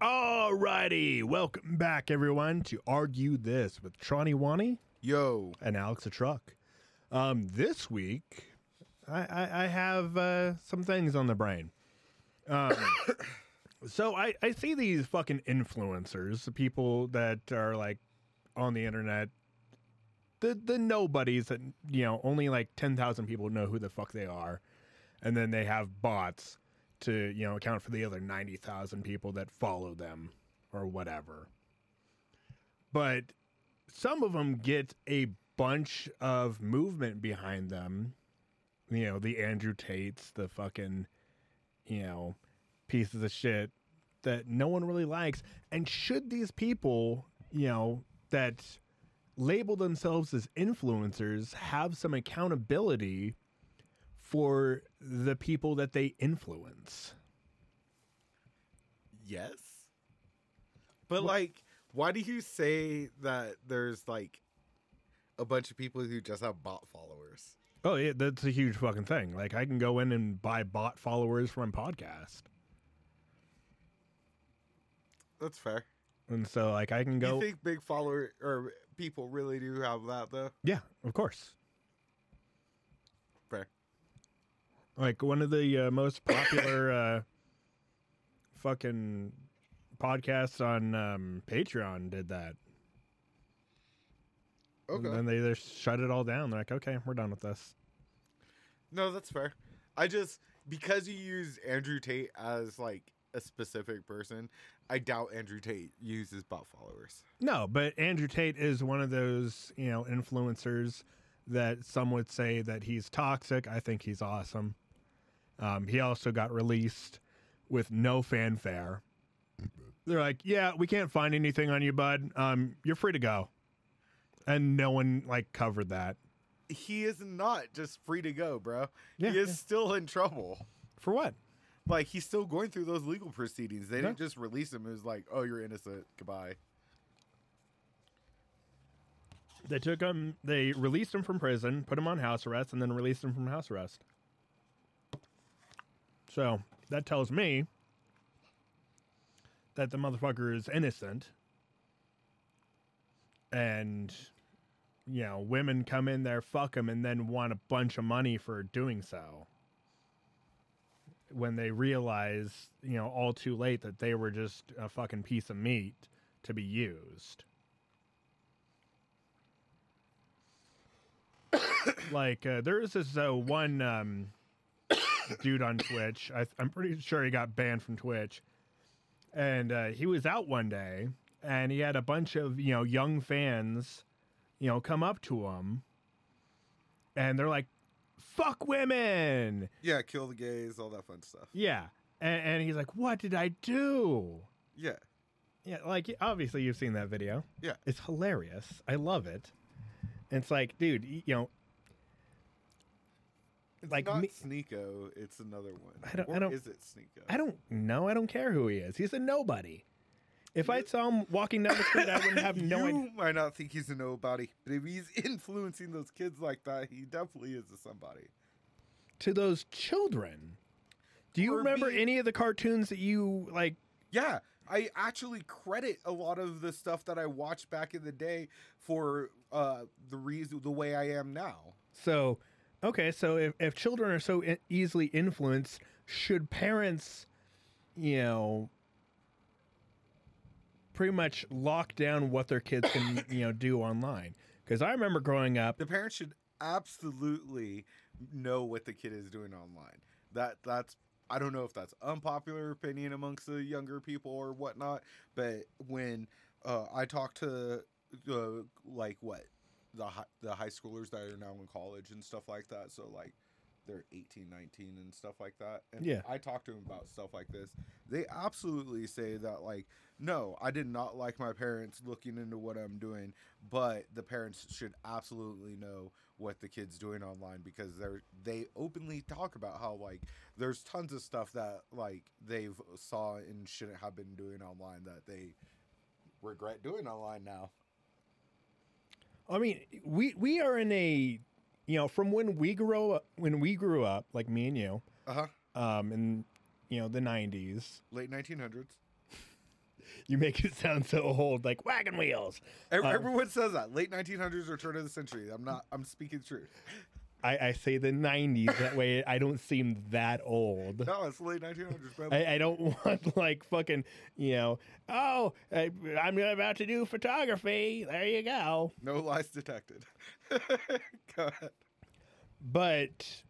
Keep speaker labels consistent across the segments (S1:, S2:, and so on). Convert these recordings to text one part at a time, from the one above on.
S1: Alrighty, welcome back everyone to Argue This with Tronny Wani
S2: Yo,
S1: and Alex the Truck. Um, this week, I, I, I have uh, some things on the brain. Um, so I, I see these fucking influencers, the people that are like on the internet, the the nobodies that you know only like ten thousand people know who the fuck they are, and then they have bots to you know account for the other ninety thousand people that follow them or whatever. But some of them get a bunch of movement behind them. You know, the Andrew Tates, the fucking, you know, pieces of shit that no one really likes. And should these people, you know, that label themselves as influencers have some accountability for the people that they influence?
S2: yes. But like, why do you say that there's like a bunch of people who just have bot followers?
S1: Oh, yeah, that's a huge fucking thing. Like, I can go in and buy bot followers from podcast.
S2: That's fair.
S1: And so, like, I can go.
S2: You think big follower or people really do have that though?
S1: yeah, of course.
S2: Fair.
S1: Like, one of the uh, most popular uh, fucking podcasts on um, Patreon did that.
S2: Okay.
S1: And then they just shut it all down. They're like, okay, we're done with this.
S2: No, that's fair. I just because you use Andrew Tate as like a specific person, I doubt Andrew Tate uses bot followers.
S1: No, but Andrew Tate is one of those, you know, influencers that some would say that he's toxic. I think he's awesome. Um, he also got released with no fanfare. They're like, yeah, we can't find anything on you, bud. Um, you're free to go. And no one like covered that.
S2: He is not just free to go, bro.
S1: Yeah,
S2: he is
S1: yeah.
S2: still in trouble.
S1: For what?
S2: Like he's still going through those legal proceedings. They
S1: Yeah.
S2: didn't just release him. It was like, oh, you're innocent. Goodbye.
S1: They took him, they released him from prison, put him on house arrest, and then released him from house arrest. So that tells me that the motherfucker is innocent. And, you know, women come in there, fuck him, and then want a bunch of money for doing so. When they realize, you know, all too late that they were just a fucking piece of meat to be used. like uh, there was this uh, one um, dude on Twitch. I, I'm pretty sure he got banned from Twitch, and uh, he was out one day, and he had a bunch of you know young fans, you know, come up to him, and they're like, "Fuck women."
S2: Yeah, kill the gays, all that fun stuff.
S1: Yeah, and, and he's like, "What did I do?"
S2: Yeah,
S1: Yeah, like obviously you've seen that video.
S2: Yeah.
S1: It's hilarious. I love it. And it's like, dude, you know,
S2: it's
S1: Like
S2: not
S1: me-
S2: Sneako. It's another one.
S1: I don't- I don't-
S2: Is it Sneako?
S1: I don't know. I don't care who he is. He's a nobody. If I saw him walking down the street, I wouldn't have no
S2: you
S1: idea.
S2: might not think he's a nobody, but if he's influencing those kids like that, he definitely is a somebody.
S1: To those children. Do you
S2: Or
S1: remember
S2: be-
S1: any of the cartoons that you like?
S2: Yeah, I actually credit a lot of the stuff that I watched back in the day for uh, the reason, the way I am now.
S1: So, okay, so if, if children are so easily influenced, should parents, you know, pretty much lock down what their kids can, you know, do online? Because I remember growing up,
S2: The parents should absolutely know what the kid is doing online. That that's I don't know if that's unpopular opinion amongst the younger people or whatnot, but when uh, I talk to uh, like what the hi- the high schoolers that are now in college and stuff like that, so like they're 18, 19 and stuff like that. And
S1: Yeah.
S2: I talk to them about stuff like this. They absolutely say that like, no, I did not like my parents looking into what I'm doing, but the parents should absolutely know what the kid's doing online because they're they openly talk about how like there's tons of stuff that like they've saw and shouldn't have been doing online that they regret doing online now.
S1: I mean, we we are in a, you know, from when we grew up, when we grew up, like me and you,
S2: Uh huh.
S1: um, in you know the '90s,
S2: Late 1900s.
S1: you make it sound so old, like wagon wheels. Um,
S2: Everyone says that. Late 1900s or turn of the century. I'm not. I'm speaking truth.
S1: I, I say the '90s. That way, I don't seem that old.
S2: No, it's late 1900s.
S1: I, I don't want like fucking, you know. Oh, I, I'm about to do photography. There you go.
S2: no lies detected. Go ahead.
S1: but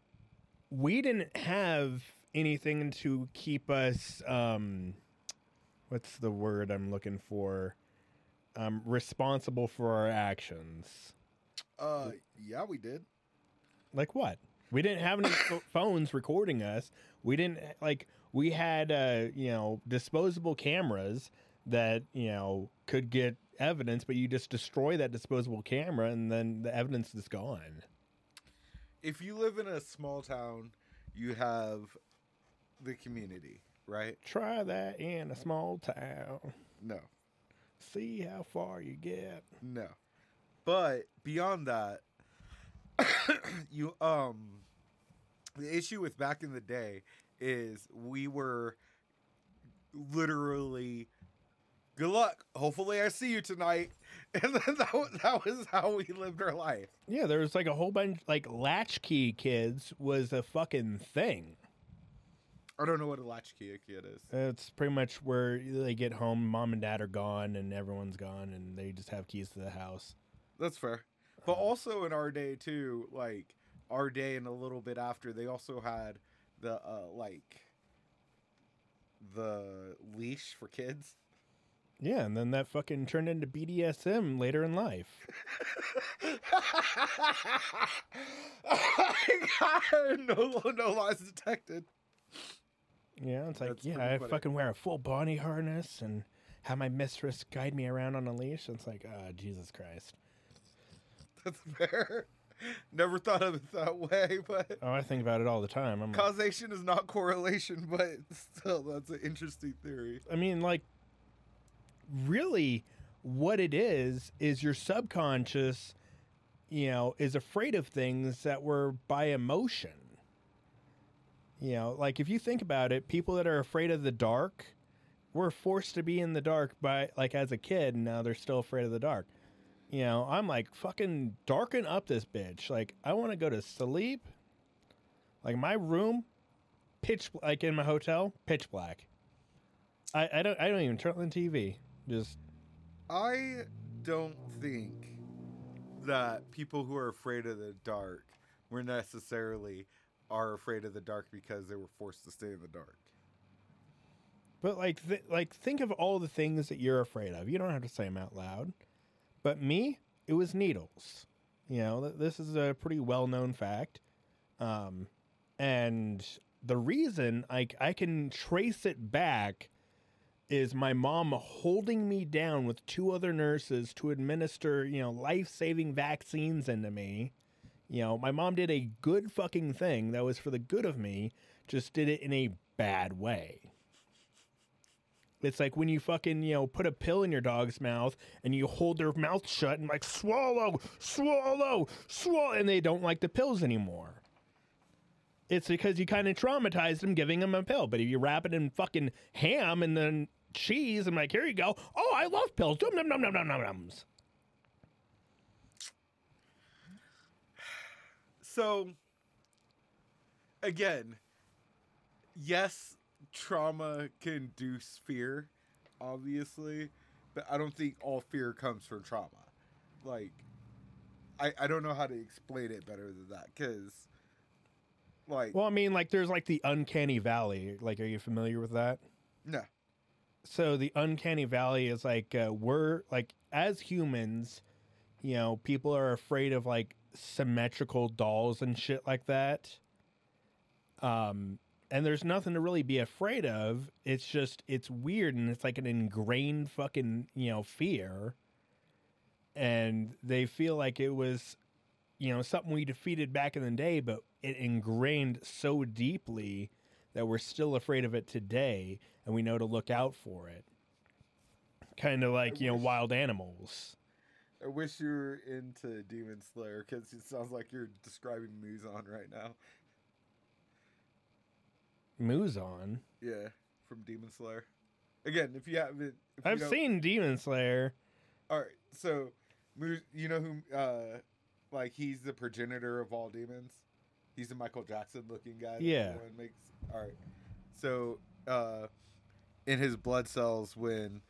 S1: we didn't have anything to keep us um what's the word i'm looking for um responsible for our actions
S2: Uh, yeah, we did.
S1: Like what we didn't have any phones recording us we didn't like we had uh you know disposable cameras that you know could get evidence but you just destroy that disposable camera and then the evidence is gone
S2: If you live in a small town, you have the community, right?
S1: try that in a small town
S2: No,
S1: see how far you get.
S2: no. But beyond that, you um, the issue with back in the day is we were literally. Good luck. Hopefully, I see you tonight. And then that was, that was how we lived our life.
S1: Yeah, there was like a whole bunch like latchkey kids was a fucking thing.
S2: I don't know what a latchkey kid is.
S1: It's pretty much where they get home, mom and dad are gone, and everyone's gone, and they just have keys to the house.
S2: That's fair. But also in our day too, like our day and a little bit after, they also had the uh like the leash for kids.
S1: Yeah, and then that fucking turned into BDSM later in life. Oh my God!
S2: no, no lies detected.
S1: Yeah, it's like,
S2: That's
S1: yeah, I
S2: funny.
S1: fucking wear a full body harness and have my mistress guide me around on a leash. It's like, ah, Jesus Christ.
S2: That's fair. Never thought of it that way, but
S1: Oh, I think about it all the time. I'm like,
S2: causation is not correlation, but still, that's an interesting theory.
S1: I mean, like, really, what it is is your subconscious, you know, is afraid of things that were by emotion. You know, like if you think about it, people that are afraid of the dark were forced to be in the dark by, like, as a kid, and now they're still afraid of the dark. You know, I'm like, fucking darken up this bitch. Like, I want to go to sleep. Like, my room, pitch, like in my hotel, pitch black. I, I don't I don't even turn on the TV. Just
S2: I don't think that people who are afraid of the dark were necessarily are afraid of the dark because they were forced to stay in the dark.
S1: but like th- like think of all the things that you're afraid of. You don't have to say them out loud. But me, it was needles. You know, th- this is a pretty well-known fact. Um and the reason I I can trace it back is my mom holding me down with two other nurses to administer, you know, life-saving vaccines into me. You know, my mom did a good fucking thing that was for the good of me, just did it in a bad way. It's like when you fucking, you know, put a pill in your dog's mouth and you hold their mouth shut and like swallow, swallow, swallow, and they don't like the pills anymore. It's because you kind of traumatized them giving them a pill. But if you wrap it in fucking ham and then cheese, I'm like, here you go. Oh, I love pills. Num num num num num num nums.
S2: So again, yes, trauma can induce fear, obviously, but I don't think all fear comes from trauma. Like I, I don't know how to explain it better than that because like
S1: Well, I mean, like, there's like the uncanny valley. Like, are you familiar with that?
S2: no
S1: so the uncanny valley is like uh, we're like as humans you know people are afraid of like symmetrical dolls and shit like that um and there's nothing to really be afraid of it's just it's weird and it's like an ingrained fucking you know fear and they feel like it was you know something we defeated back in the day but it ingrained so deeply that we're still afraid of it today and we know to look out for it. Kind of like, you know, wild animals.
S2: I wish you were into Demon Slayer because it sounds like you're describing Muzan right now.
S1: Muzan.
S2: Yeah, from Demon Slayer. again, if you haven't, if
S1: I've
S2: don't-
S1: seen Demon Slayer.
S2: All right, so you know who? Uh, like he's the progenitor of all demons. He's the Michael Jackson looking guy.
S1: Yeah.
S2: Makes all right. So, uh, in his blood cells, when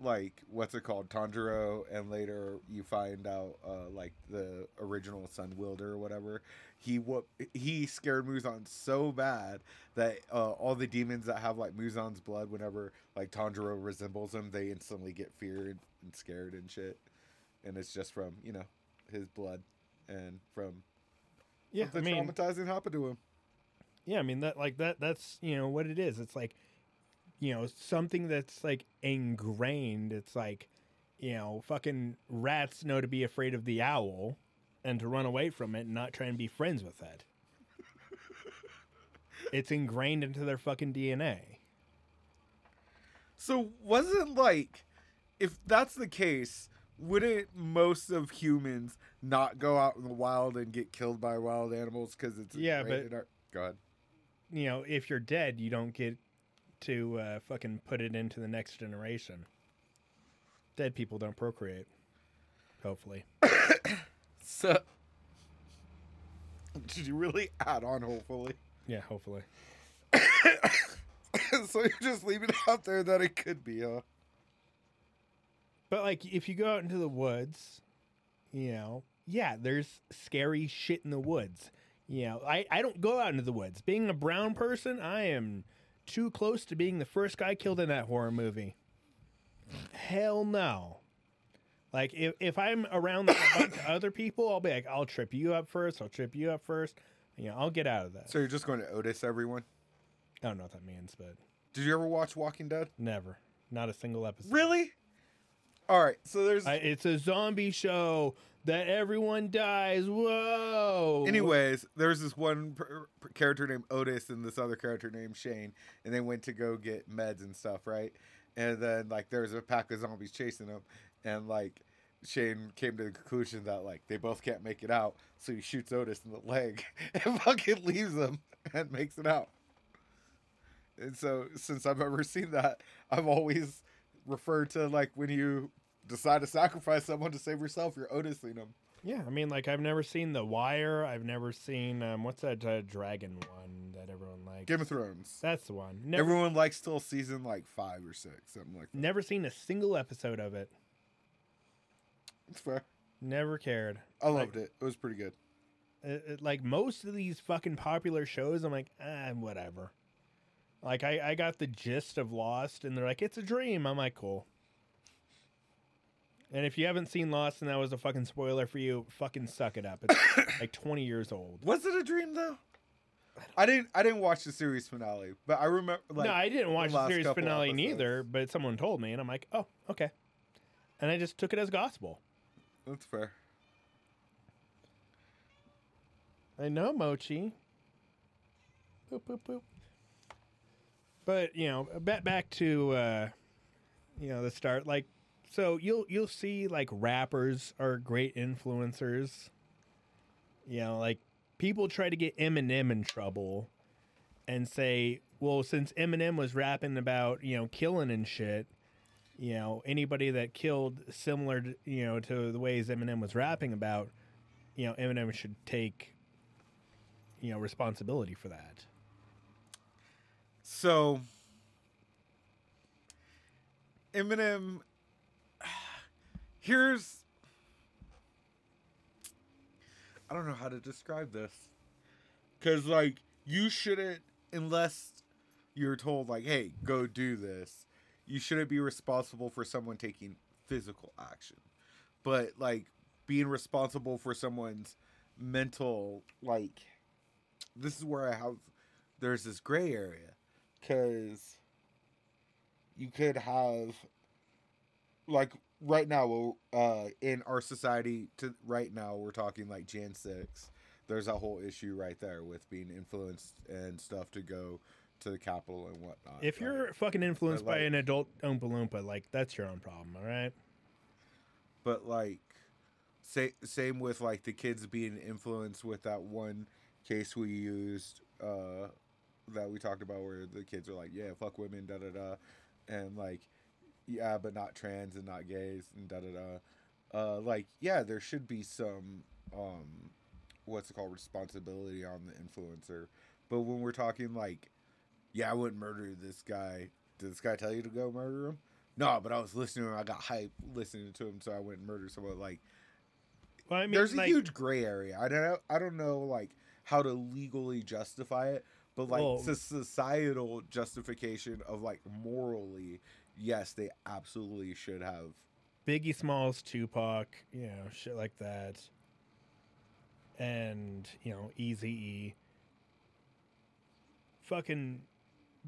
S2: like what's it called, Tanjiro, and later you find out uh, like the original Sun Wielder or whatever. He what he scared Muzan so bad that uh, all the demons that have like Muzan's blood, whenever like Tanjiro resembles him, they instantly get feared and scared and shit. And it's just from you know his blood and from
S1: Yeah, I mean,
S2: traumatizing happened to him.
S1: yeah, I mean that like that. That's you know what it is. It's like, you know, something that's like ingrained. It's like, you know, fucking rats know to be afraid of the owl, and to run away from it and not try and be friends with it. it's ingrained into their fucking DNA.
S2: So wasn't like, if that's the case, wouldn't most of humans not go out in the wild and get killed by wild animals because it's
S1: Yeah, but-
S2: our- go ahead.
S1: You know, if you're dead, you don't get to uh, fucking put it into the next generation. Dead people don't procreate. Hopefully.
S2: So, did you really add on? Hopefully,
S1: Yeah, hopefully.
S2: so you're just leaving it out there that it could be, huh?
S1: But like, if you go out into the woods, you know, yeah, there's scary shit in the woods. You know, I I don't go out into the woods. Being a brown person, I am too close to being the first guy killed in that horror movie. Hell no. Like if if I'm around like, a bunch of other people, I'll be like, I'll trip you up first. I'll trip you up first. You know, I'll get out of that.
S2: So you're just going to Otis everyone?
S1: I don't know what that means, but
S2: Did you ever watch Walking Dead?
S1: never, not a single episode.
S2: Really? All right. So there's
S1: I, it's a zombie show that everyone dies. Whoa.
S2: Anyways, there was this one per, per- character named Otis and this other character named Shane, and they went to go get meds and stuff, right? And then like there was a pack of zombies chasing them, and like Shane came to the conclusion that like they both can't make it out, so he shoots Otis in the leg and fucking leaves him and makes it out. And so since I've ever seen that, I've always referred to like when you decide to sacrifice someone to save yourself, you're Otising them.
S1: Yeah, I mean, like I've never seen The Wire. I've never seen um, what's that uh, dragon one that everyone likes.
S2: Game of Thrones.
S1: That's the one. Never,
S2: Everyone likes till season like five or six, something like that.
S1: never seen a single episode of it.
S2: It's fair.
S1: Never cared.
S2: I loved it. It was pretty good.
S1: It, it- like most of these fucking popular shows, I'm like, ah, whatever. Like I, I got the gist of Lost, and they're like, it's a dream. I'm like, cool. And if you haven't seen Lost and that was a fucking spoiler for you, fucking suck it up. It's like 20 years old.
S2: Was it a dream though? I didn't. I didn't watch the series finale, but I remember. Like,
S1: no, I didn't watch the
S2: last
S1: series finale
S2: episodes.
S1: neither, but someone told me, and I'm like, oh, okay. And I just took it as gospel.
S2: That's fair.
S1: I know, Mochi. Boop, boop, boop. But you know, back back to uh, you know the start. Like, so you'll you'll see like rappers are great influencers. You know, like people try to get Eminem in trouble, and say, well, since Eminem was rapping about you know killing and shit, you know anybody that killed similar to, you know to the ways Eminem was rapping about, you know Eminem should take you know responsibility for that.
S2: So, Eminem. Here's. I don't know how to describe this. Because, like, you shouldn't, unless you're told, like, hey, go do this, you shouldn't be responsible for someone taking physical action. But, like, being responsible for someone's mental, like, this is where I have, there's this gray area because you could have like right now uh in our society to right now we're talking like jan 6 there's a whole issue right there with being influenced and stuff to go to the Capitol and whatnot
S1: If you're fucking influenced by an adult Oompa Loompa, like that's your own problem, all right?
S2: but like say, same with like the kids being influenced with that one case we used uh that we talked about where the kids are like yeah fuck women da da da and like yeah, but not trans and not gays and da da da. Uh, like yeah, there should be some um, what's it called responsibility on the influencer. But when we're talking like, yeah, I wouldn't murder this guy. Did this guy tell you to go murder him? No, but I was listening to him. I got hype listening to him, so I went and murdered someone. Like,
S1: Well, I mean,
S2: there's a
S1: like,
S2: huge gray area. I don't know. I don't know like how to legally justify it, but like
S1: Well-
S2: the societal justification of like morally, yes, they absolutely should have.
S1: Biggie Smalls, Tupac, you know, shit like that. And, you know, Easy E. Fucking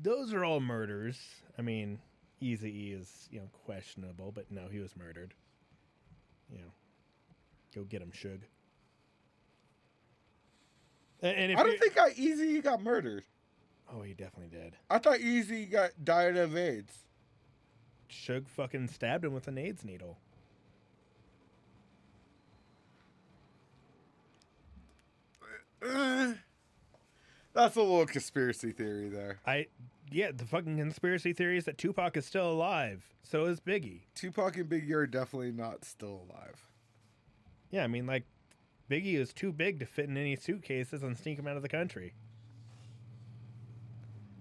S1: those are all murders. I mean, Easy E is, you know, questionable, but no, he was murdered. You know. Go get him, Suge. And if
S2: I don't think I Eazy got murdered.
S1: Oh, he definitely did.
S2: I thought Eazy got died of AIDS.
S1: Suge fucking stabbed him with an AIDS needle.
S2: That's a little conspiracy theory there.
S1: I yeah, the fucking conspiracy theory is that Tupac is still alive. So is Biggie.
S2: Tupac and Biggie are definitely not still alive.
S1: Yeah, I mean like Biggie is too big to fit in any suitcases and sneak him out of the country.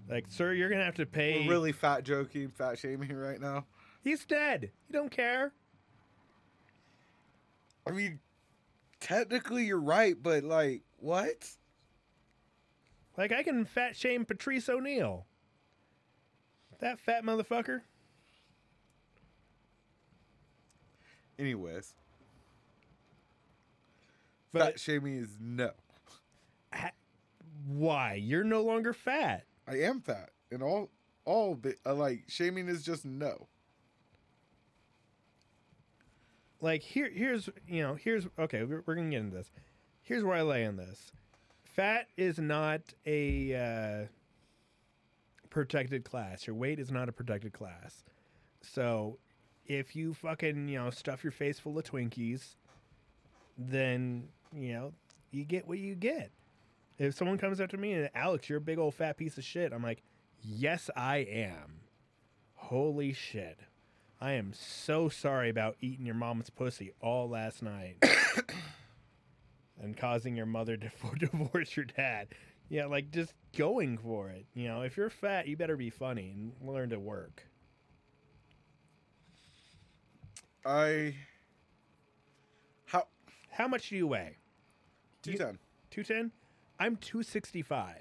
S1: Like, sir, you're gonna have to pay.
S2: We're really fat joking, fat shaming right now.
S1: He's dead. You don't care.
S2: I mean, technically you're right, but like, what?
S1: Like, I can fat shame Patrice O'Neal. That fat motherfucker.
S2: Anyways,
S1: But
S2: fat shaming is no.
S1: why? You're no longer fat.
S2: I am fat, and all all bi- uh, like shaming is just no.
S1: like here here's you know here's okay we're, we're gonna get into this. Here's where i lay on this. Fat is not a uh, protected class. Your weight is not a protected class. So if you fucking you know stuff your face full of twinkies then you know you get what you get if someone comes up to me and alex you're a big old fat piece of shit i'm like yes i am holy shit I am so sorry about eating your mom's pussy all last night and causing your mother to divorce your dad. Yeah, like just going for it. You know, if you're fat, you better be funny and learn to work.
S2: I how
S1: How much do you weigh?
S2: two
S1: You-
S2: ten.
S1: 210? I'm 265.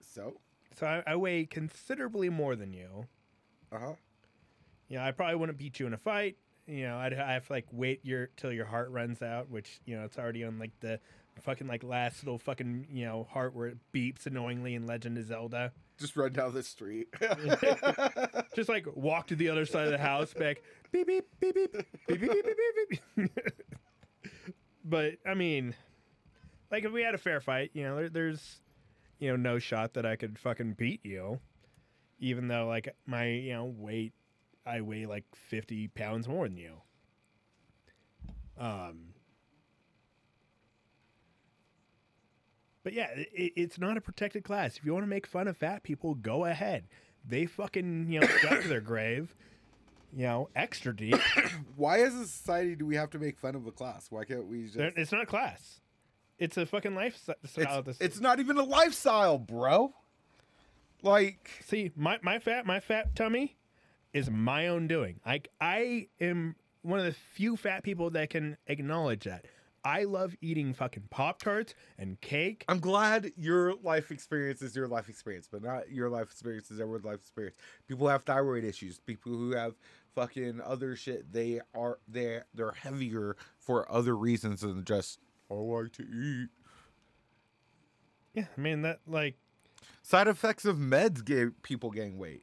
S2: So
S1: So I, I weigh considerably more than you.
S2: uh huh.
S1: You know, I probably wouldn't beat you in a fight. You know, I'd I have to like wait your till your heart runs out, which you know it's already on like the fucking like last little fucking you know heart where it beeps annoyingly in Legend of Zelda.
S2: Just run down the street.
S1: Just like walk to the other side of the house, back beep beep beep beep beep beep beep beep beep. beep. but I mean, like if we had a fair fight, you know, there, there's you know no shot that I could fucking beat you, even though like my you know weight, I weigh like fifty pounds more than you. Um. But yeah, it, it's not a protected class. If you want to make fun of fat people, go ahead. They fucking you know dug their grave, you know, extra deep.
S2: Why, as a society, do we have to make fun of a class? Why can't we just?
S1: They're- It's not a class. It's a fucking lifestyle.
S2: It's,
S1: This-
S2: it's not even a lifestyle, bro. Like,
S1: see my my fat my fat tummy is my own doing. Like, I am one of the few fat people that can acknowledge that. I love eating fucking pop tarts and cake.
S2: I'm glad your life experience is your life experience, but not your life experience is everyone's life experience. People have thyroid issues. People who have fucking other shit, they are they they're heavier for other reasons than just I like to eat.
S1: Yeah, I mean that like
S2: Side effects of meds give people gain weight.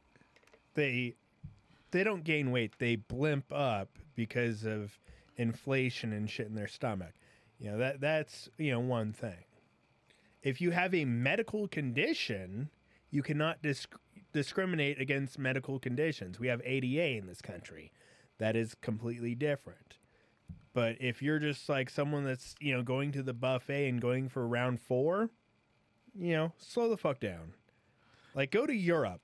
S1: they they don't gain weight they blimp up because of inflation and shit in their stomach. You know that that's you know one thing. If you have a medical condition you cannot disc- discriminate against medical conditions. We have ada in this country. That is completely different but if you're just like someone that's you know going to the buffet and going for round four you know slow the fuck down like go to europe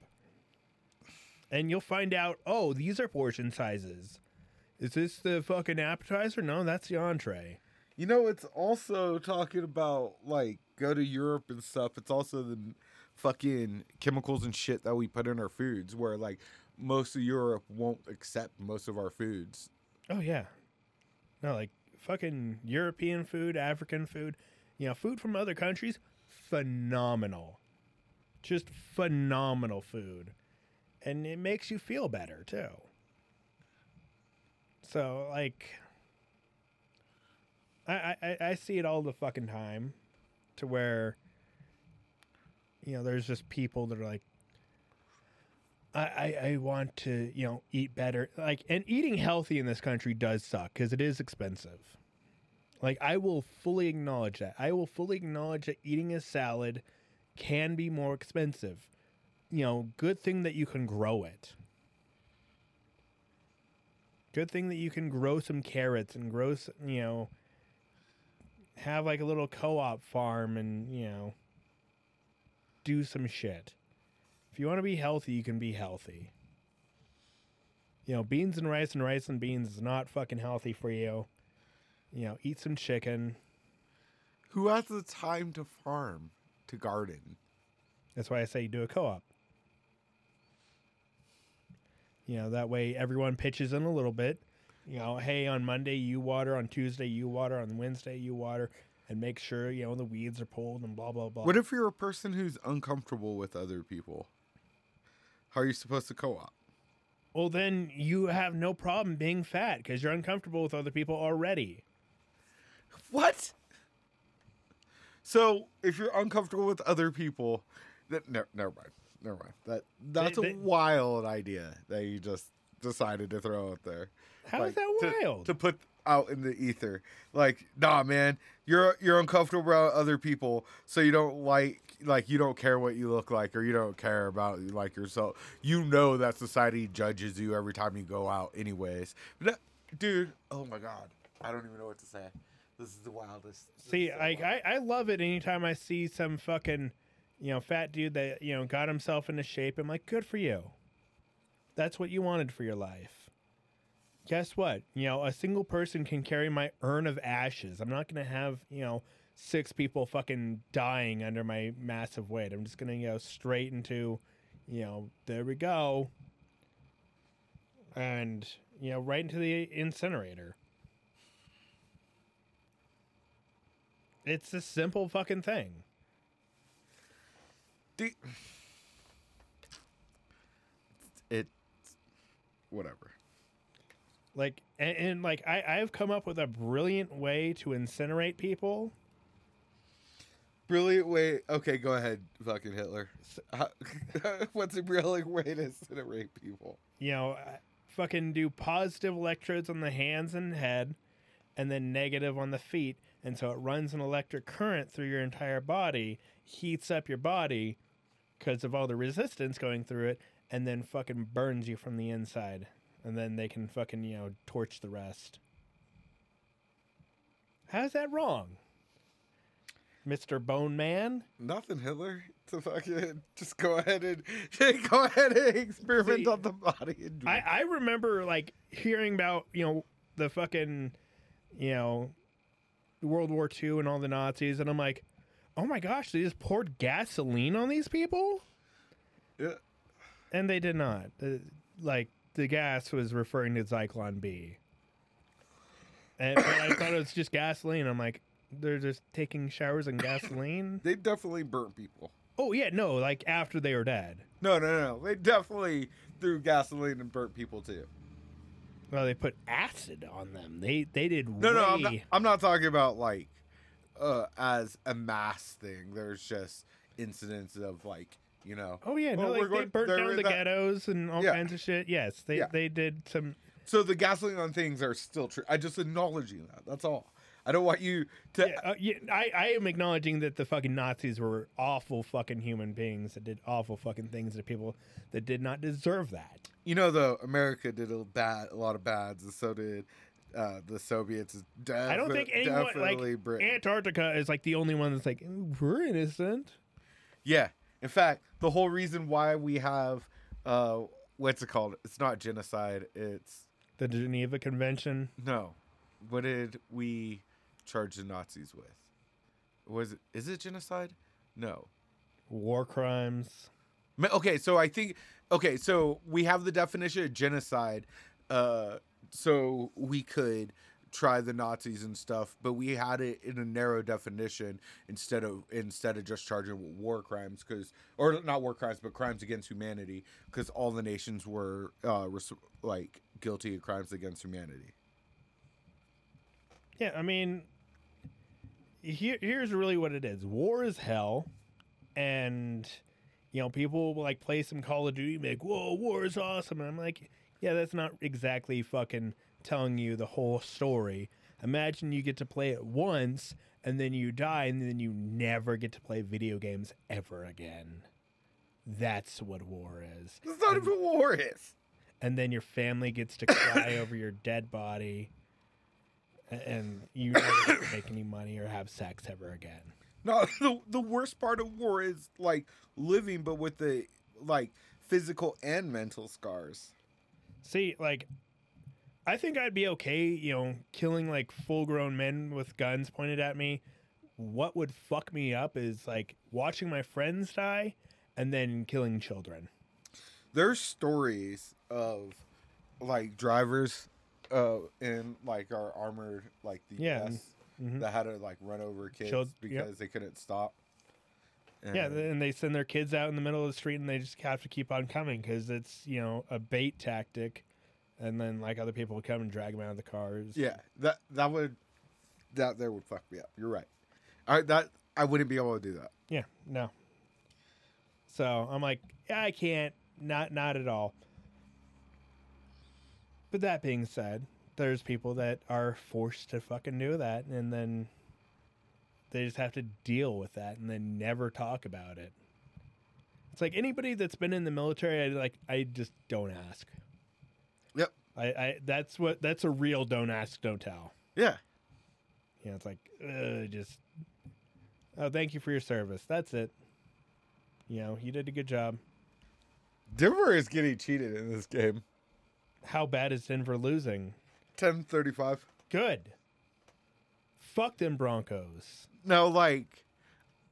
S1: and you'll find out. Oh, these are portion sizes. Is this the fucking appetizer? No, that's the entree.
S2: You know, it's also talking about like go to Europe and stuff. It's also the fucking chemicals and shit that we put in our foods, where like most of Europe won't accept most of our foods.
S1: Oh yeah. No, like fucking European food, African food, you know, food from other countries, phenomenal. Just phenomenal food. And it makes you feel better too. So like I, I, I see it all the fucking time to where you know, there's just people that are like I, I, want to, you know, eat better. Like, and eating healthy in this country does suck because it is expensive. Like, I will fully acknowledge that. I will fully acknowledge that eating a salad can be more expensive. You know, good thing that you can grow it. Good thing that you can grow some carrots and grow, some, you know, have like a little co op farm and, you know, do some shit. If you want to be healthy, you can be healthy. You know, beans and rice and rice and beans is not fucking healthy for you. You know, eat some chicken.
S2: Who has the time to farm, to garden?
S1: That's why I say you do a co op. You know, that way everyone pitches in a little bit. You know, hey, on Monday you water, on Tuesday you water, on Wednesday you water, and make sure, you know, the weeds are pulled and blah, blah, blah.
S2: What if you're a person who's uncomfortable with other people? How are you supposed to co op?
S1: well, then you have no problem being fat because you're uncomfortable with other people already.
S2: What? So if you're uncomfortable with other people, that no, never mind, never mind. That that's
S1: They-
S2: a wild idea that you just decided to throw out there.
S1: How is
S2: Like,
S1: that
S2: to-
S1: wild?
S2: to put out in the ether? Like, nah, man, you're you're uncomfortable around other people, so you don't like like you don't care what you look like, or you don't care about like yourself. You know that society judges you every time you go out, anyways. But that- dude, oh my god, I don't even know what to say. This is the wildest. this
S1: See,
S2: so
S1: like
S2: wild.
S1: I, I love it anytime I see some fucking, you know, fat dude that you know got himself into shape. I'm like, good for you. That's what you wanted for your life. Guess what? You know, a single person can carry my urn of ashes. I'm not gonna have you know six people fucking dying under my massive weight. I'm just gonna go straight into, you know, there we go, and you know, right into the incinerator. It's a simple fucking thing.
S2: Do- it whatever
S1: Like and, and like I, I've come up with a brilliant way to incinerate people.
S2: brilliant way okay go ahead fucking hitler. What's a brilliant way to incinerate people?
S1: You know, fucking do positive electrodes on the hands and head, and then negative on the feet, and so it runs an electric current through your entire body, heats up your body because of all the resistance going through it, and then fucking burns you from the inside, and then they can fucking you know torch the rest. How's that wrong, Mister Bone Man?
S2: nothing hitler to fucking just go ahead and go ahead and experiment
S1: See,
S2: on the body and
S1: I, I remember like hearing about you know the fucking you know World War II and all the Nazis, and I'm like, oh my gosh, they just poured gasoline on these people,
S2: yeah.
S1: and they did not. Uh, like the gas was referring to Zyklon B, and but I thought it was just gasoline. I'm like, they're just taking showers in gasoline.
S2: they definitely burnt people
S1: oh yeah, no, like after they were dead.
S2: no no no they definitely threw gasoline and burnt people too
S1: Well, they put acid on them. They they did
S2: no no I'm not, I'm not talking about like uh as a mass thing there's just incidents of like you know
S1: Oh yeah, no, like,
S2: we're
S1: they
S2: going-
S1: burnt down the
S2: that-
S1: ghettos and all
S2: Yeah.
S1: kinds of shit. Yes, they
S2: Yeah.
S1: they did some.
S2: So the gasoline on things are still true. I just acknowledging that. That's all. I don't want you to.
S1: Yeah, uh, yeah, I I am acknowledging that the fucking Nazis were awful fucking human beings that did awful fucking things to people that did not deserve that.
S2: You know, though, America did a bad, a lot of bads, and so did uh, the Soviets. Defi-
S1: I don't think anyone like
S2: Britain.
S1: Antarctica is like the only one that's like we're innocent.
S2: yeah. In fact, the whole reason why we have uh, what's it called? It's not genocide. It's
S1: The Geneva Convention.
S2: no. What did we charge the Nazis with? Was it? Is it genocide? No.
S1: war crimes.
S2: Okay, so I think okay, so we have the definition of genocide, uh, so we could try the Nazis and stuff, but we had it in a narrow definition instead of instead of just charging war crimes because or not war crimes but crimes against humanity because all the nations were uh, res- like guilty of crimes against humanity.
S1: Yeah, I mean, here, here's really what it is: war is hell, and you know people like play some Call of Duty, like, "Whoa, war is awesome," and I'm like, "Yeah, that's not exactly fucking telling you the whole story." Imagine you get to play it once, and then you die, and then you never get to play video games ever again. That's what war is.
S2: That's not even what war is.
S1: and then your family gets to cry over your dead body, and you never get make any money or have sex ever again.
S2: No, the, the worst part of war is like living, but with the like physical and mental scars.
S1: See, like, I think I'd be okay, you know, killing like full grown men with guns pointed at me. What would fuck me up is like watching my friends die and then killing children.
S2: There's stories of like drivers uh in like our armored like the
S1: Yeah,
S2: US
S1: mhm.
S2: that had to like run over kids
S1: Child-
S2: because
S1: yep.
S2: they couldn't stop.
S1: Yeah,
S2: And-
S1: and they send their kids out in the middle of the street and they just have to keep on coming because it's, you know, a bait tactic. And then, like, other people would come and drag them out of the cars.
S2: yeah, that that would that there would fuck me up. You're right. I that I wouldn't be able to do that.
S1: Yeah, no. So I'm like, yeah, I can't. Not, not at all. But that being said, there's people that are forced to fucking do that, and then they just have to deal with that, and then never talk about it. It's like anybody that's been in the military, I like, I just don't ask.
S2: Yep.
S1: I, I that's what that's a real don't ask, don't tell.
S2: Yeah.
S1: You know, it's like, uh, just, oh, thank you for your service. That's it. You know, you did a good job.
S2: Denver is getting cheated in this game.
S1: How bad is Denver losing?
S2: 10-35.
S1: Good. Fuck them Broncos.
S2: No, like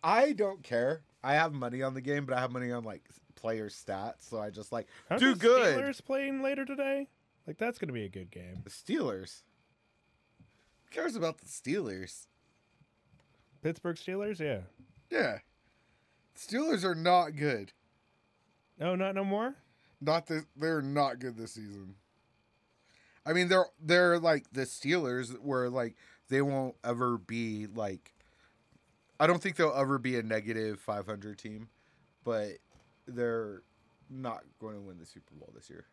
S2: I don't care. I have money on the game, but I have money on like player stats, so I just like
S1: Aren't
S2: do good.
S1: Steelers playing later today? Like that's gonna be a good game.
S2: The Steelers. Who cares about the Steelers?
S1: Pittsburgh Steelers, yeah.
S2: Yeah. Steelers are not good.
S1: No, not no more.
S2: Not this they're not good this season. I mean they're they're like the Steelers where like they won't ever be like I don't think they'll ever be a negative 500 team, but they're not going to win the Super Bowl this year.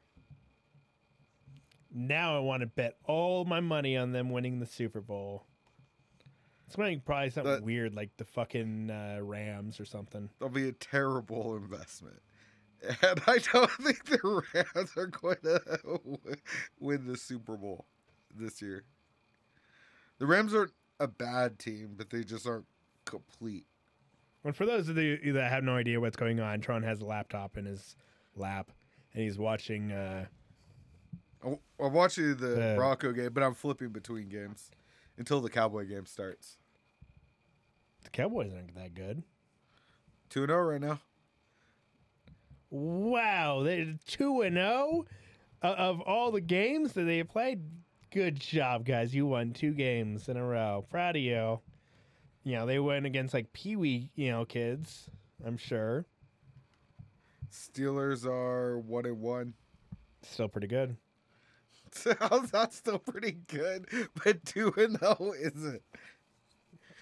S1: Now I want to bet all my money on them winning the Super Bowl. It's going to probably something
S2: That-
S1: weird like the fucking uh, Rams or something.
S2: That'll be a terrible investment. And I don't think the Rams are going to win the Super Bowl this year. The Rams aren't a bad team, but they just aren't complete.
S1: And for those of you that have no idea what's going on, Tron has a laptop in his lap and he's watching. Uh,
S2: I'm I'm watching the
S1: Uh,
S2: Bronco game, but I'm flipping between games until the Cowboy game starts.
S1: the Cowboys aren't that good.
S2: 2 0 right now.
S1: Wow, they two and zero of all the games that they played. Good job, guys! You won two games in a row. Proud of you. You know they went against like Pee Wee, you know, kids. I'm sure.
S2: Steelers are 1 and 1.
S1: Still pretty good.
S2: How's that still pretty good? But 2 and 0 isn't.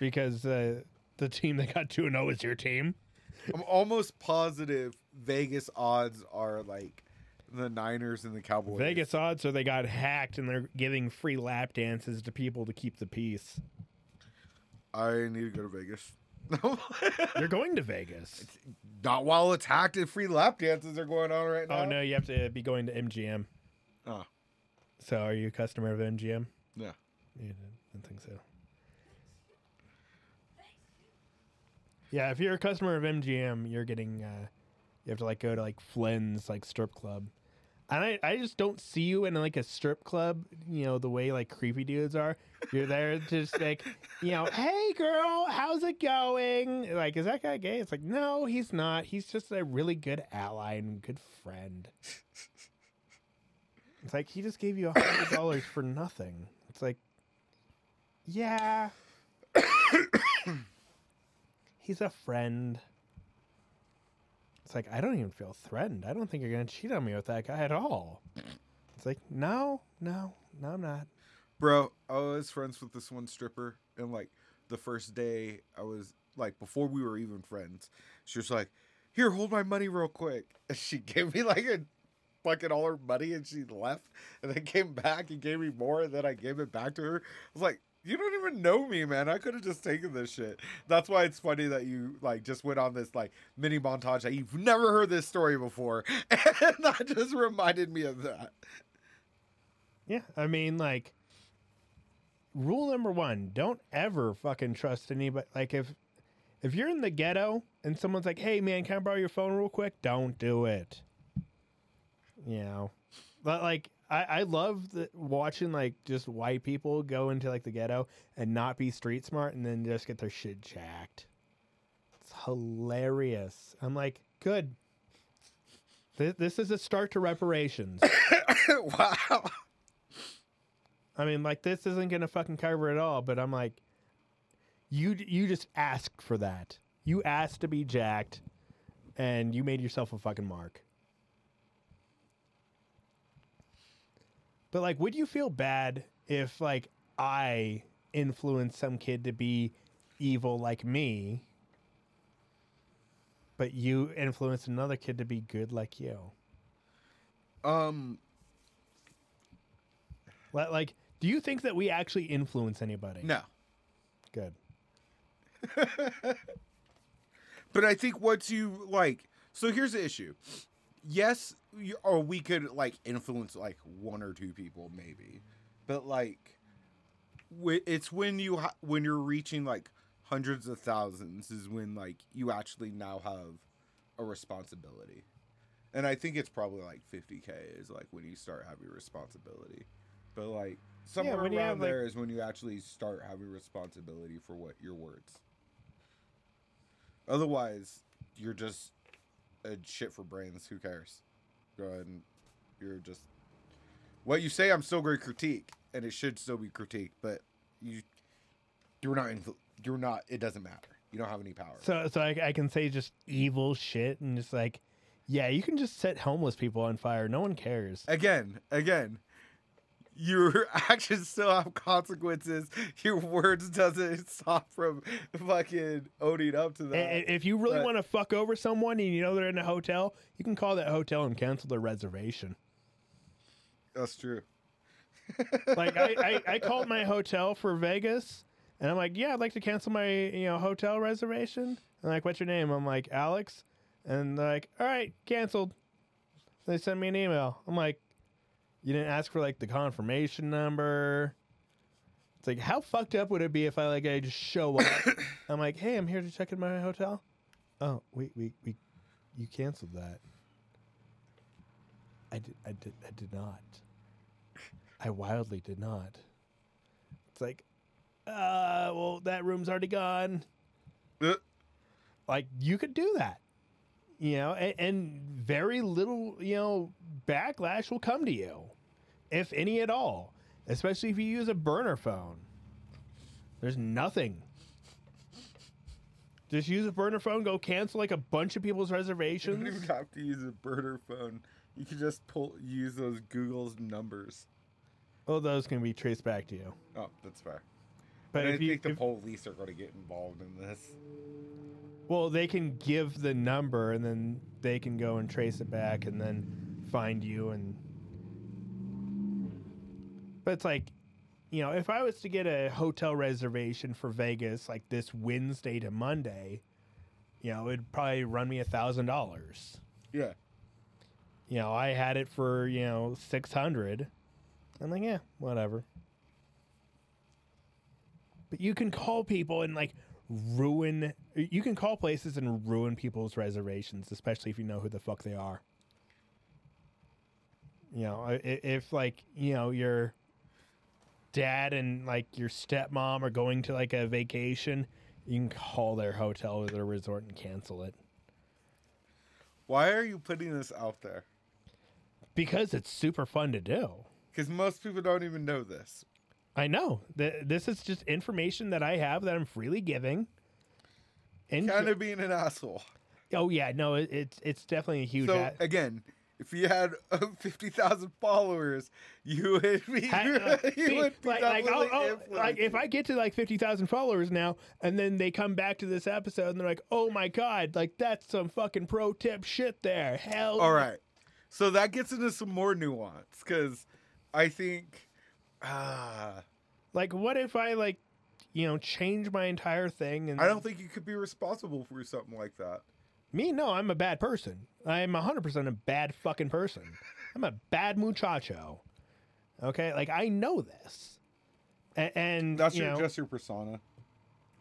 S1: because uh, the team that got two and zero is your team.
S2: I'm almost positive Vegas odds are like the Niners and the Cowboys.
S1: Vegas odds are they got hacked and they're giving free lap dances to people to keep the peace.
S2: I need to go to Vegas.
S1: You're going to Vegas.
S2: Not while it's hacked and free lap dances are going on right now.
S1: Oh no, you have to be going to MGM.
S2: Oh,
S1: So are you a customer of MGM?
S2: yeah.
S1: Yeah, I don't think so. Yeah, if you're a customer of MGM, you're getting uh, you have to like go to like Flynn's like strip club, And I, I just don't see you in like a strip club, you know, the way like creepy dudes are. You're there just like, you know, hey girl, how's it going? Like, is that guy gay? It's like, no, he's not. He's just a really good ally and good friend. It's like he just gave you a hundred dollars for nothing. It's like, yeah. he's a friend. It's like I don't even feel threatened. I don't think you're gonna cheat on me with that guy at all. It's like no, no, no, I'm not.
S2: Bro, I was friends with this one stripper, and like the first day, I was like, before we were even friends, she was like, "Here, hold my money real quick." And she gave me like a fucking all her money, and she left, and then came back and gave me more, and then I gave it back to her. I was like, "You don't even know me, man. I could have just taken this shit." That's why it's funny that you like just went on this like mini montage that you've never heard this story before, and that just reminded me of that.
S1: Yeah, I mean, like, rule number one: don't ever fucking trust anybody. Like, if if you're in the ghetto and someone's like, "Hey, man, can I borrow your phone real quick?" Don't do it. You know, but like, I I love the, watching like just white people go into like the ghetto and not be street smart and then just get their shit jacked. It's hilarious. I'm like, good. This, this is a start to reparations.
S2: wow.
S1: I mean, like this isn't gonna fucking cover it all, but I'm like, you you just asked for that. You asked to be jacked, and you made yourself a fucking mark. But like, would you feel bad if like I influenced some kid to be evil like me, but you influenced another kid to be good like you?
S2: Um,
S1: Li- Like, do you think that we actually influence anybody?
S2: no.
S1: Good.
S2: But I think once you like, so here's the issue. Yes, or we could like influence like one or two people maybe, but like, it's when you ha- when you're reaching like hundreds of thousands is when like you actually now have a responsibility, and I think it's probably like 50k is like when you start having responsibility, but like somewhere
S1: you
S2: around
S1: have, like-
S2: there is when you actually start having responsibility for what your words. Otherwise, you're just a shit for brains. Who cares? Go ahead and you're just what you say. I'm still going to critique, and it should still be critiqued. But you, you're not. Influ- you're not. It doesn't matter. You don't have any power.
S1: So, so I, I can say just evil shit and just like, yeah, you can just set homeless people on fire. No one cares.
S2: again, again, your actions still have consequences. Your words doesn't stop from fucking owning up to that.
S1: I- If you really
S2: but-
S1: want to fuck over someone and you know they're in a hotel, you can call that hotel and cancel their reservation.
S2: That's true.
S1: Like I, I, I called my hotel for Vegas, and I'm like, yeah, I'd like to cancel my you know hotel reservation. And like, what's your name? I'm like Alex, and they're like, all right, canceled. They sent me an email. I'm like, you didn't ask for like the confirmation number. It's like, how fucked up would it be if I like I just show up? I'm like, hey, I'm here to check in my hotel. Oh, wait, we we you canceled that. I did I did I did not. I wildly did not. It's like, uh, well, that room's already gone.
S2: Uh,
S1: Like you could do that, you know, and, and very little, you know, backlash will come to you, if any at all. Especially if you use a burner phone. There's nothing. Just use a burner phone. Go cancel like a bunch of people's reservations.
S2: You don't even have to use a burner phone. You can just pull use those Google's numbers.
S1: Oh, those can be traced back to you.
S2: Oh, that's fair.
S1: But
S2: I
S1: if you,
S2: think the
S1: if-
S2: police are going to get involved in this.
S1: Well, they can give the number and then they can go and trace it back and then find you and But it's like, you know, if I was to get a hotel reservation for Vegas like this Wednesday to Monday, you know, it'd probably run me a thousand dollars.
S2: Yeah.
S1: You know, I had it for, you know, six hundred. I'm like, yeah, whatever. But you can call people and like ruin you can call places and ruin people's reservations, especially if you know who the fuck they are. You know, i- i- if like you know your dad and like your stepmom are going to like a vacation, you can call their hotel or their resort and cancel it
S2: Why are you putting this out there?
S1: because it's super fun to do.
S2: Because most people don't even know this.
S1: I know this is just information that I have that I'm freely giving. And
S2: Kind of being an asshole.
S1: oh yeah, no, it, it's it's definitely a huge.
S2: So
S1: a-
S2: again, if you had uh, fifty thousand followers, you would be
S1: Ha- uh,
S2: you
S1: be-
S2: would be
S1: like, like,
S2: definitely
S1: oh, like, if. I get to like fifty thousand followers now, and then they come back to this episode and they're like, "Oh my god, like that's some fucking pro tip shit there." Hell,
S2: All right, so that gets into some more nuance because I think ah,
S1: Like, what if I like, you know, change my entire thing? And
S2: I don't think you could be responsible for something like that.
S1: me. No, I'm a bad person. I'm hundred percent a bad fucking person. I'm a bad muchacho. Okay, like I know this, A- and
S2: That's
S1: you
S2: your,
S1: know,
S2: just your persona.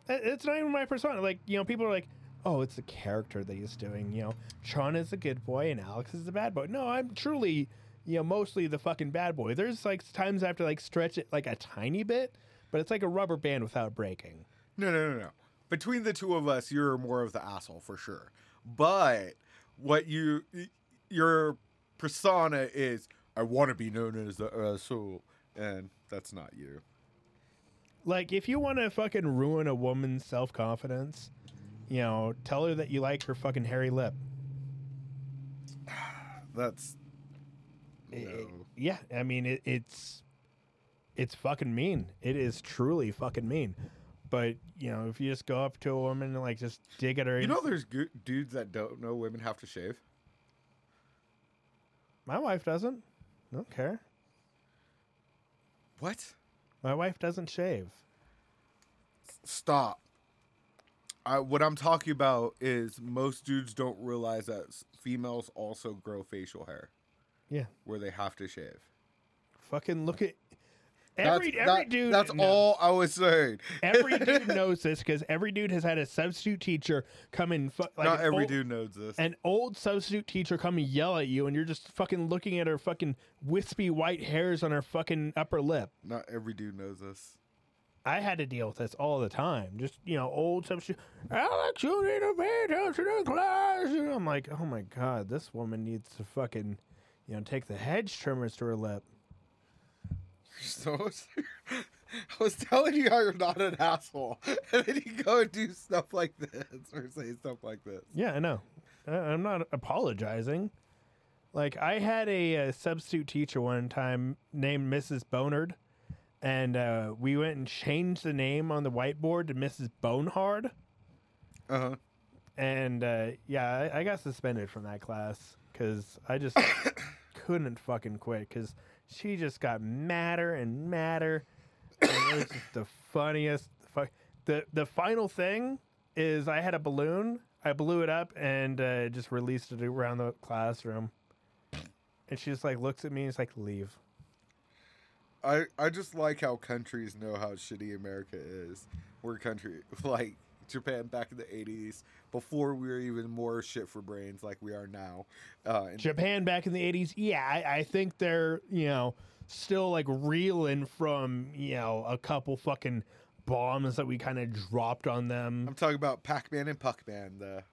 S1: It's not even my persona. Like, you know, people are like, oh, it's the character that he's doing. You know, Sean is a good boy and Alex is the bad boy. No, I'm truly, you know, mostly the fucking bad boy. There's like times I have to like stretch it like a tiny bit, but it's like a rubber band without breaking.
S2: No, no, no, no. Between the two of us, you're more of the asshole for sure. But what you your persona is, I want to be known as the asshole, and that's not you.
S1: Like, if you want to fucking ruin a woman's self confidence, you know, tell her that you like her fucking hairy lip.
S2: That's no.
S1: yeah, I mean it, it's it's fucking mean. It is truly fucking mean. But you know, if you just go up to a woman and like just dig at her,
S2: You know, there's gu- dudes that don't know women have to shave.
S1: my wife doesn't. I don't care.
S2: What?
S1: My wife doesn't shave.
S2: Stop. I, what I'm talking about is most dudes don't realize that s- females also grow facial hair
S1: Yeah,
S2: where they have to shave.
S1: fucking look at every
S2: that's,
S1: every
S2: that-
S1: dude.
S2: That's
S1: no.
S2: all I was saying.
S1: Every dude knows this because every dude has had a substitute teacher come in. Fu- like
S2: Not every
S1: old-
S2: dude knows this.
S1: An old substitute teacher come and yell at you, and you're just fucking looking at her fucking wispy white hairs on her fucking upper lip.
S2: Not every dude knows this.
S1: I had to deal with this all the time. Just you know, old substitute. Alex, you need to pay attention in class. And I'm like, oh my god, this woman needs to fucking, you know, take the hedge trimmers to her lip.
S2: So I was telling you how you're not an asshole, and then you go and do stuff like this or say stuff like this.
S1: Yeah, I know. I'm not apologizing. Like I had a, uh substitute teacher one time named Mrs. Bonard, and uh, we went and changed the name on the whiteboard to Mrs. Bonehard.
S2: Uh huh.
S1: And uh, yeah, I, I got suspended from that class because I just couldn't fucking quit because she just got madder and madder. And it was just the funniest. Fu- the The final thing is I had a balloon. I blew it up and uh, just released it around the classroom. And she just like looks at me and is like, "Leave."
S2: I I just like how countries know how shitty America is. We're country like Japan back in the '80s, before we were even more shit for brains like we are now. Uh, and
S1: Japan back in the 80s, yeah, I, I think they're, you know, still like reeling from, you know, a couple fucking bombs that we kind of dropped on them.
S2: I'm talking about Pac-Man and Puck-Man. The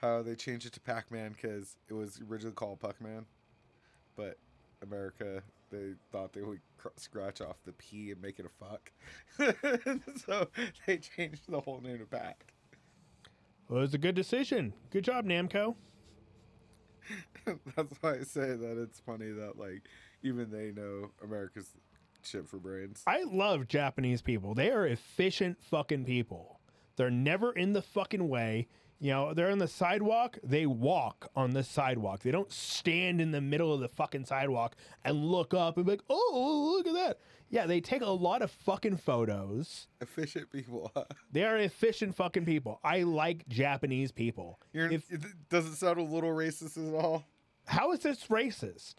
S2: how they changed it to Pac-Man because it was originally called Puck-Man, but America they thought they would cr- scratch off the P and make it a fuck, so they changed the whole name to Pac.
S1: Well, it was a good decision. Good job, Namco.
S2: That's why I say that it's funny that like even they know America's shit for brains.
S1: I love Japanese people. They are efficient fucking people. They're never in the fucking way. You know, they're on the sidewalk, they walk on the sidewalk. They don't stand in the middle of the fucking sidewalk and look up and be like, oh, oh, oh look at that. Yeah, they take a lot of fucking photos.
S2: Efficient people.
S1: They are efficient fucking people. I like Japanese people.
S2: You're,
S1: If-
S2: it doesn't sound a little racist at all.
S1: How is this racist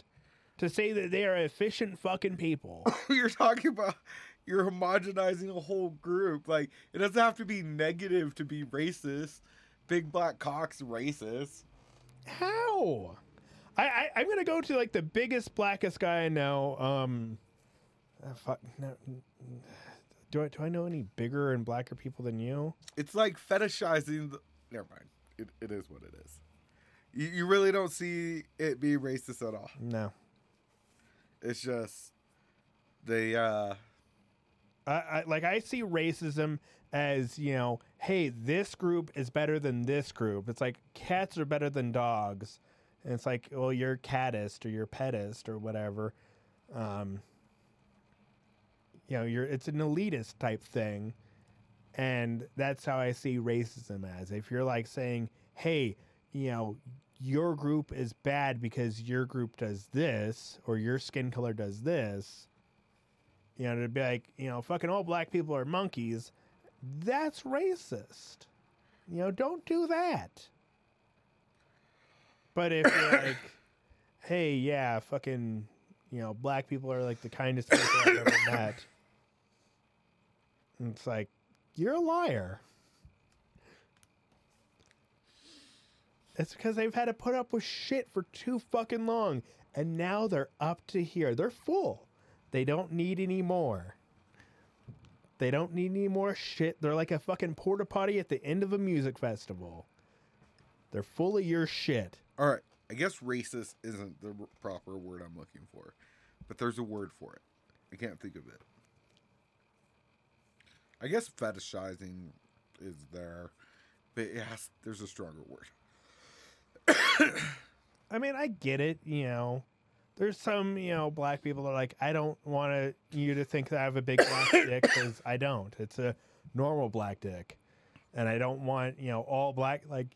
S1: to say that they are efficient fucking people?
S2: you're talking about you're homogenizing a whole group. Like it doesn't have to be negative to be racist. Big black cocks racist.
S1: How? I, I I'm gonna go to like the biggest blackest guy I know. Um, uh, fuck, no, do I do I know any bigger and blacker people than you?
S2: It's like fetishizing. The, never mind. It, it is what it is. You, you really don't see it be racist at all.
S1: No,
S2: It's just they. uh
S1: I, I like I see racism as you know, hey, this group is better than this group. It's like cats are better than dogs, and it's like, well, you're catist or you're petist or whatever. Um, you know, you're it's an elitist type thing, and that's how I see racism as. If you're like saying, hey, you know, your group is bad because your group does this or your skin color does this you know, to be like, you know, fucking all black people are monkeys, that's racist. You know, don't do that. But if you're like, hey, yeah, fucking, you know, black people are like the kindest people I've ever met, And it's like, you're a liar. It's because they've had to put up with shit for too fucking long. And now they're up to here. They're full. They don't need any more. They don't need any more shit. They're like a fucking porta potty at the end of a music festival. They're full of your shit.
S2: All right. I guess racist isn't the r- proper word I'm looking for, but there's a word for it. I can't think of it. I guess fetishizing is there, but it has, there's a stronger word.
S1: I mean, I get it, you know. There's some, you know, black people that are like, I don't want you to think that I have a big black dick because I don't. It's a normal black dick. And I don't want, you know, all black, like,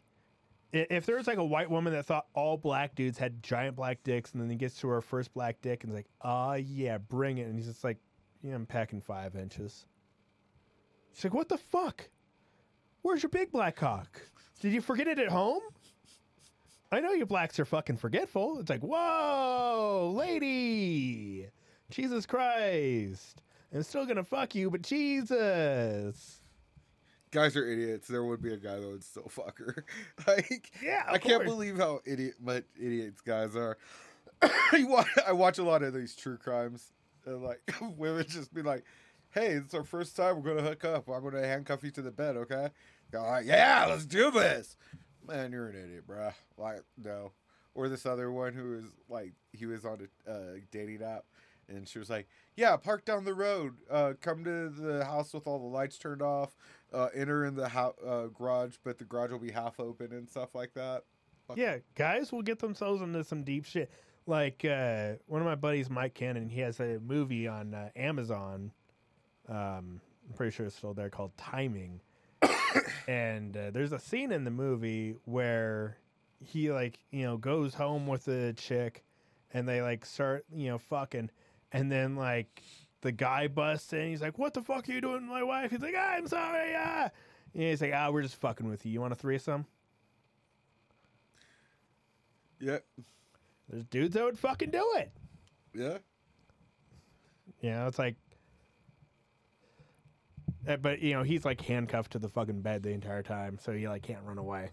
S1: if there was like a white woman that thought all black dudes had giant black dicks and then he gets to her first black dick and is like, oh, yeah, bring it. And he's just like, yeah, I'm packing five inches. She's like, what the fuck? Where's your big black cock? Did you forget it at home? I know you blacks are fucking forgetful. It's like, whoa, lady, Jesus Christ. I'm still gonna fuck you, but Jesus.
S2: Guys are idiots. There would be a guy that would still fuck her. like,
S1: Yeah,
S2: I
S1: of
S2: can't believe how idiot, much idiots guys are. I watch, a lot of these true crimes, and like women just be like, "Hey, it's our first time. We're gonna hook up. I'm gonna handcuff you to the bed, okay?" Like, "Yeah, let's do this." Man, you're an idiot, bruh. Like, no. Or this other one who was like, he was on a uh, dating app, and she was like, "Yeah, park down the road. Uh, come to the house with all the lights turned off. Uh, enter in the ho- uh, garage, but the garage will be half open and stuff like that."
S1: Yeah, guys will get themselves into some deep shit. Like uh, one of my buddies, Mike Cannon, he has a movie on uh, Amazon. Um, I'm pretty sure it's still there called Timing. And uh, there's a scene in the movie where he like you know goes home with a chick, and they like start you know fucking, and then like the guy busts in. He's like, "What the fuck are you doing with my wife?" He's like, "I'm sorry." yeah." And he's like, "Ah, we're just fucking with you. You want a threesome?"
S2: Yeah,
S1: There's dudes that would fucking do it.
S2: yeah.
S1: You know, it's like, Uh, but you know, he's like handcuffed to the fucking bed the entire time, so he like can't run away.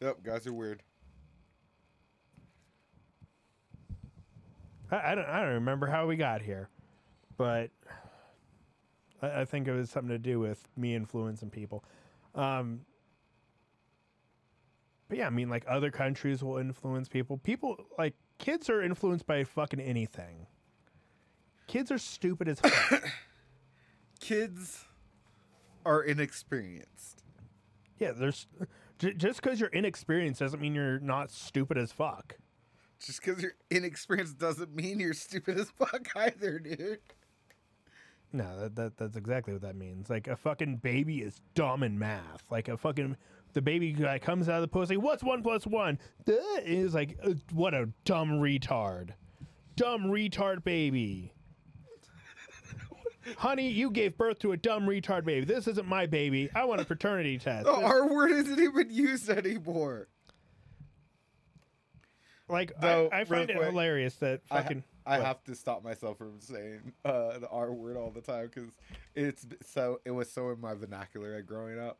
S2: Yep, guys are weird.
S1: I, I don't, I don't remember how we got here, but I, I think it was something to do with me influencing people. Um, but yeah, I mean, like other countries will influence people. People like kids are influenced by fucking anything. Kids are stupid as fuck.
S2: Kids are inexperienced.
S1: yeah, there's just because you're inexperienced doesn't mean you're not stupid as fuck.
S2: Just because you're inexperienced doesn't mean you're stupid as fuck either, dude.
S1: No, that, that that's exactly what that means. Like a fucking baby is dumb in math. Like a fucking the baby guy comes out of the post like, "What's one one?" Duh. And He's like, "Uh, "What a dumb retard, dumb retard baby." Honey, you gave birth to a dumb retard baby. This isn't my baby. I want a paternity test.
S2: The R word isn't even used anymore.
S1: like,
S2: Though,
S1: I, I find it
S2: quick,
S1: hilarious that
S2: I, ha-
S1: fucking.
S2: I have to stop myself from saying uh, the R word all the time because it's so it was so in my vernacular at growing up.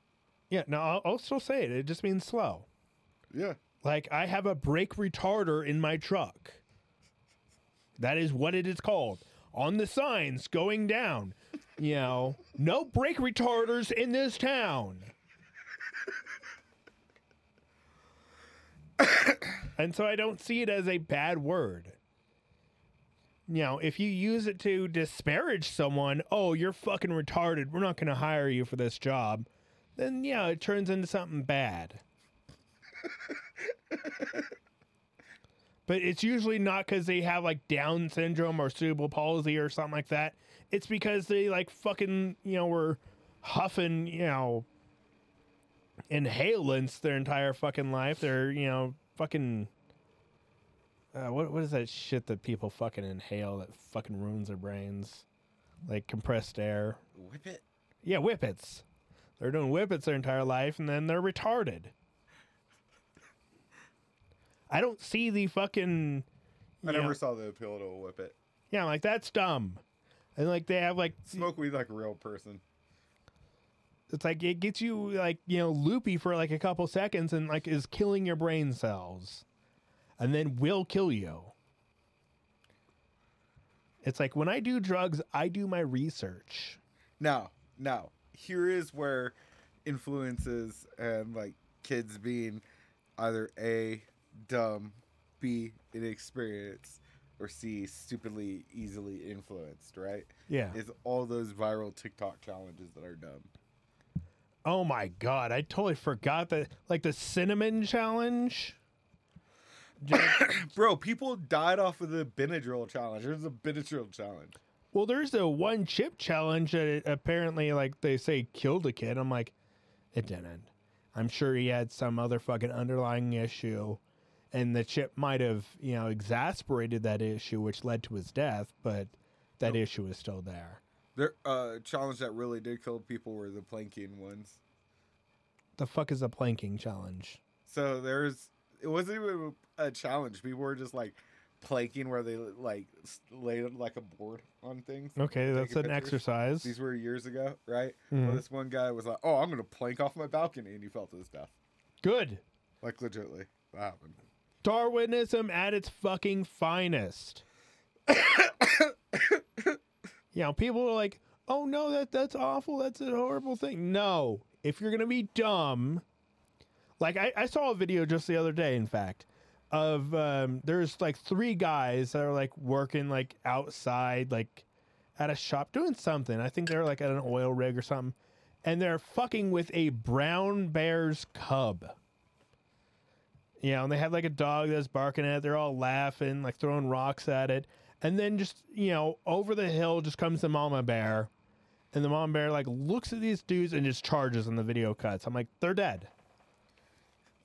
S1: Yeah, no, I'll, I'll still say it. It just means slow.
S2: Yeah,
S1: Like I have a brake retarder in my truck. That is what it is called. On the signs going down, you know, no brake retarders in this town. and so I don't see it as a bad word. You know, if you use it to disparage someone, oh, you're fucking retarded. We're not going to hire you for this job. Then, yeah, it turns into something bad. but it's usually not because they have like Down syndrome or cerebral palsy or something like that. It's because they like fucking, you know, were huffing, you know, inhalants their entire fucking life. They're, you know, fucking. Uh, what what is that shit that people fucking inhale that fucking ruins their brains? Like compressed air.
S2: Whip it.
S1: Yeah, whippets. They're doing whippets their entire life and then they're retarded. I don't see the fucking.
S2: I never
S1: know-
S2: saw the appeal to a whip it.
S1: Yeah, I'm like that's dumb. And like they have like
S2: Smoke weed like a real person.
S1: it's like it gets you like you know loopy for like a couple seconds and like is killing your brain cells, and then will kill you. It's like when I do drugs, I do my research.
S2: No, no. here is where influences and like kids being either A, dumb, B, inexperienced, or C, stupidly easily influenced, right?
S1: Yeah.
S2: Is all those viral TikTok challenges that are dumb.
S1: Oh my god, I totally forgot that like the cinnamon challenge. Just-
S2: Bro, people died off of the Benadryl challenge. There's a Benadryl challenge.
S1: well, there's the one chip challenge that it apparently like they say killed a kid. I'm like, it didn't. I'm sure he had some other fucking underlying issue, and the chip might have you know exasperated that issue, which led to his death. But that issue is still there.
S2: The uh, challenge that really did kill people were the planking ones.
S1: The fuck is a planking challenge?
S2: So there's it wasn't even a challenge. People were just like planking where they like laid like a board on things.
S1: Okay, that's an
S2: pictures.
S1: exercise.
S2: These were years ago, right?
S1: Mhm.
S2: Well, this one guy was like, "Oh, I'm gonna plank off my balcony," and he fell to his death.
S1: Good.
S2: Like legitly, that happened.
S1: Darwinism at its fucking finest. you know, people are like, "Oh no, that that's awful. That's a horrible thing." No, if you're gonna be dumb, like I, I saw a video just the other day, in fact, of um, there's like three guys that are like working like outside, like at a shop doing something. I think they're like at an oil rig or something, and they're fucking with a brown bear's cub. You know, and they have like a dog that's barking at it. They're all laughing, like throwing rocks at it. And then just, you know, over the hill just comes the mama bear. And the mama bear like looks at these dudes and just charges and the video cuts. I'm like, they're dead.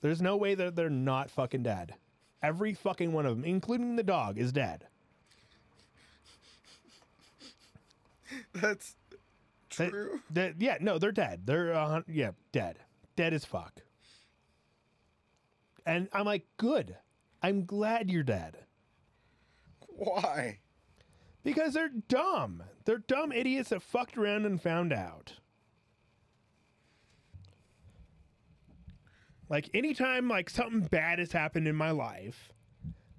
S1: There's no way that they're not fucking dead. Every fucking one of them, including the dog, is dead.
S2: That's true.
S1: they- yeah, no, they're dead. They're uh, yeah, dead. Dead as fuck. And I'm like, good. I'm glad you're dead.
S2: Why?
S1: Because they're dumb. They're dumb idiots that fucked around and found out. Like anytime like something bad has happened in my life,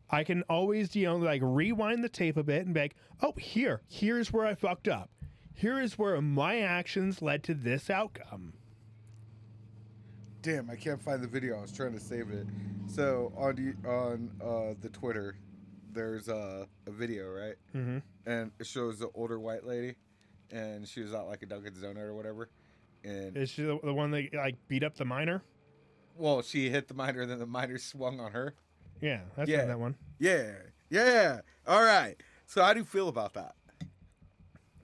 S1: I can always, you know, like rewind the tape a bit and be like, oh, here, here's where I fucked up. Here is where my actions led to this outcome.
S2: Damn, I can't find the video. I was trying to save it. So on the, on uh, the Twitter, there's uh, a video, right?
S1: Mm-hmm.
S2: And it shows the older white lady, and she was at like a Dunkin' Donut or whatever. And
S1: Is she the, the one that like beat up the minor?
S2: well, she hit the minor, then the minor swung on her.
S1: Yeah, that's
S2: Yeah.
S1: that one.
S2: Yeah, yeah. All right. So how do you feel about that?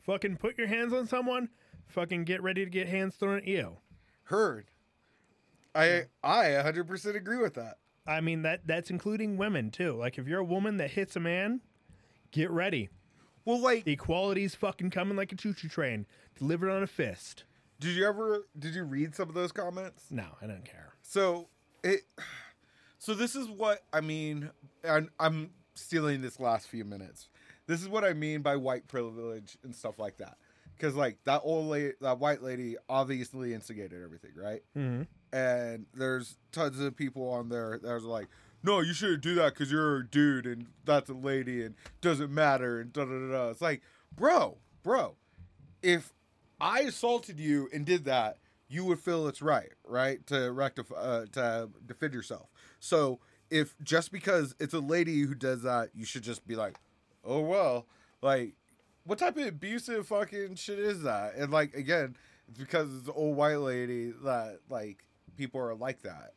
S1: Fucking put your hands on someone. Fucking get ready to get hands thrown at you.
S2: Heard. I I 100% agree with that.
S1: I mean that that's including women too. Like if you're a woman that hits a man, get ready.
S2: Well, like,
S1: Equality's fucking coming like a choo-choo train, delivered on a fist.
S2: did you ever did you read some of those comments?
S1: No, I don't care.
S2: So it. So this is what I mean. I'm, I'm stealing this last few minutes. This is what I mean by white privilege and stuff like that. Because like that old lady, that white lady, obviously instigated everything, right?
S1: Mm-hmm.
S2: And there's tons of people on there that are like, no, you shouldn't do that because you're a dude and that's a lady and doesn't matter and da da da. It's like, bro, bro, if I assaulted you and did that, you would feel it's right, right, to rectify, uh, to defend yourself. So if just because it's a lady who does that, you should just be like, oh well, like, what type of abusive fucking shit is that? And like again, it's because it's an old white lady that like people are like that.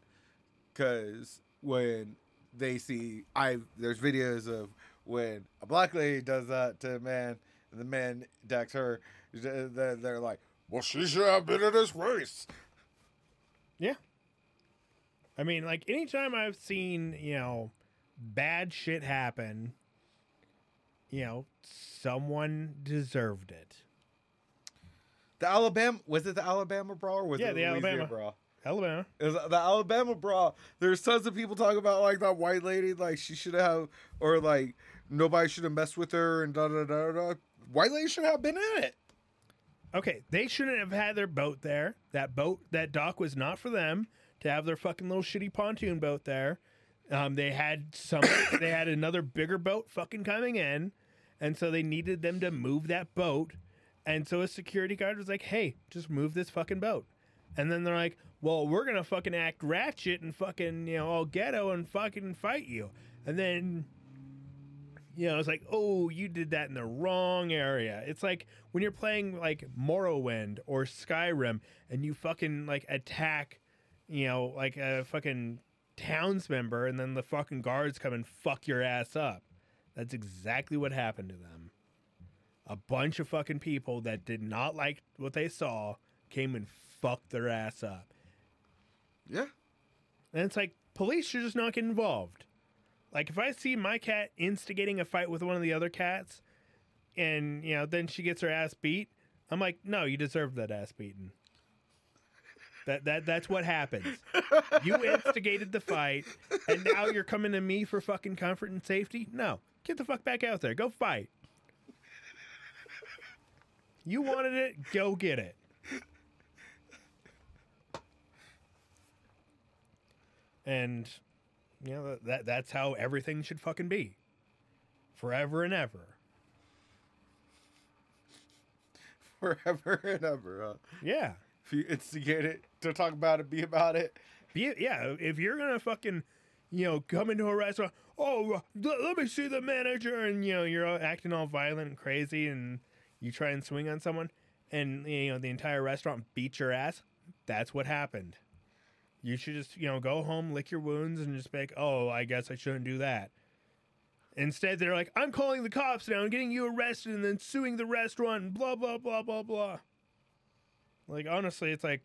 S2: Because when they see, I there's videos of when a black lady does that to a man, and the man decks her, they're, they're like, well, she should have been in this race. Yeah.
S1: I mean, like anytime I've seen, you know, bad shit happen, you know, someone deserved it.
S2: The Alabama was it the Alabama brawl or was
S1: Yeah,
S2: it
S1: the
S2: Louisiana
S1: Alabama.
S2: brawl?
S1: Alabama.
S2: Was the Alabama brawl. There's tons of people talking about like that white lady, like she should have, or like nobody should have messed with her and da da da da. White lady should have been in it.
S1: Okay, they shouldn't have had their boat there. That boat, that dock was not for them to have their fucking little shitty pontoon boat there. Um, they had some, they had another bigger boat fucking coming in, and so they needed them to move that boat. And so a security guard was like, "Hey, just move this fucking boat." And then they're like, "Well, we're gonna fucking act ratchet and fucking you know all ghetto and fucking fight you." And then you know, it's like, oh, you did that in the wrong area. It's like when you're playing like Morrowind or Skyrim and you fucking like attack, you know, like a fucking towns member and then the fucking guards come and fuck your ass up. That's exactly what happened to them. A bunch of fucking people that did not like what they saw came and fucked their ass up.
S2: Yeah.
S1: And it's like police should just not get involved. Like if I see my cat instigating a fight with one of the other cats, and you know then she gets her ass beat, I'm like, no, you deserve that ass beaten. That that that's what happens. You instigated the fight, and now you're coming to me for fucking comfort and safety. No, get the fuck back out there. Go fight. You wanted it, go get it. And you know that that's how everything should fucking be. Forever and ever.
S2: Forever and ever. Huh?
S1: Yeah.
S2: If you instigate it to talk about it, be about it.
S1: Be, yeah, if you're gonna fucking, you know, come into a restaurant, oh, uh, l- let me see the manager, and you know, you're acting all violent and crazy, and you try and swing on someone, and you know, the entire restaurant beats your ass. That's what happened. You should just, you know, go home, lick your wounds, and just be like, oh, I guess I shouldn't do that. Instead, they're like, I'm calling the cops now and getting you arrested, and then suing the restaurant, and blah blah blah blah blah. Like honestly, it's like,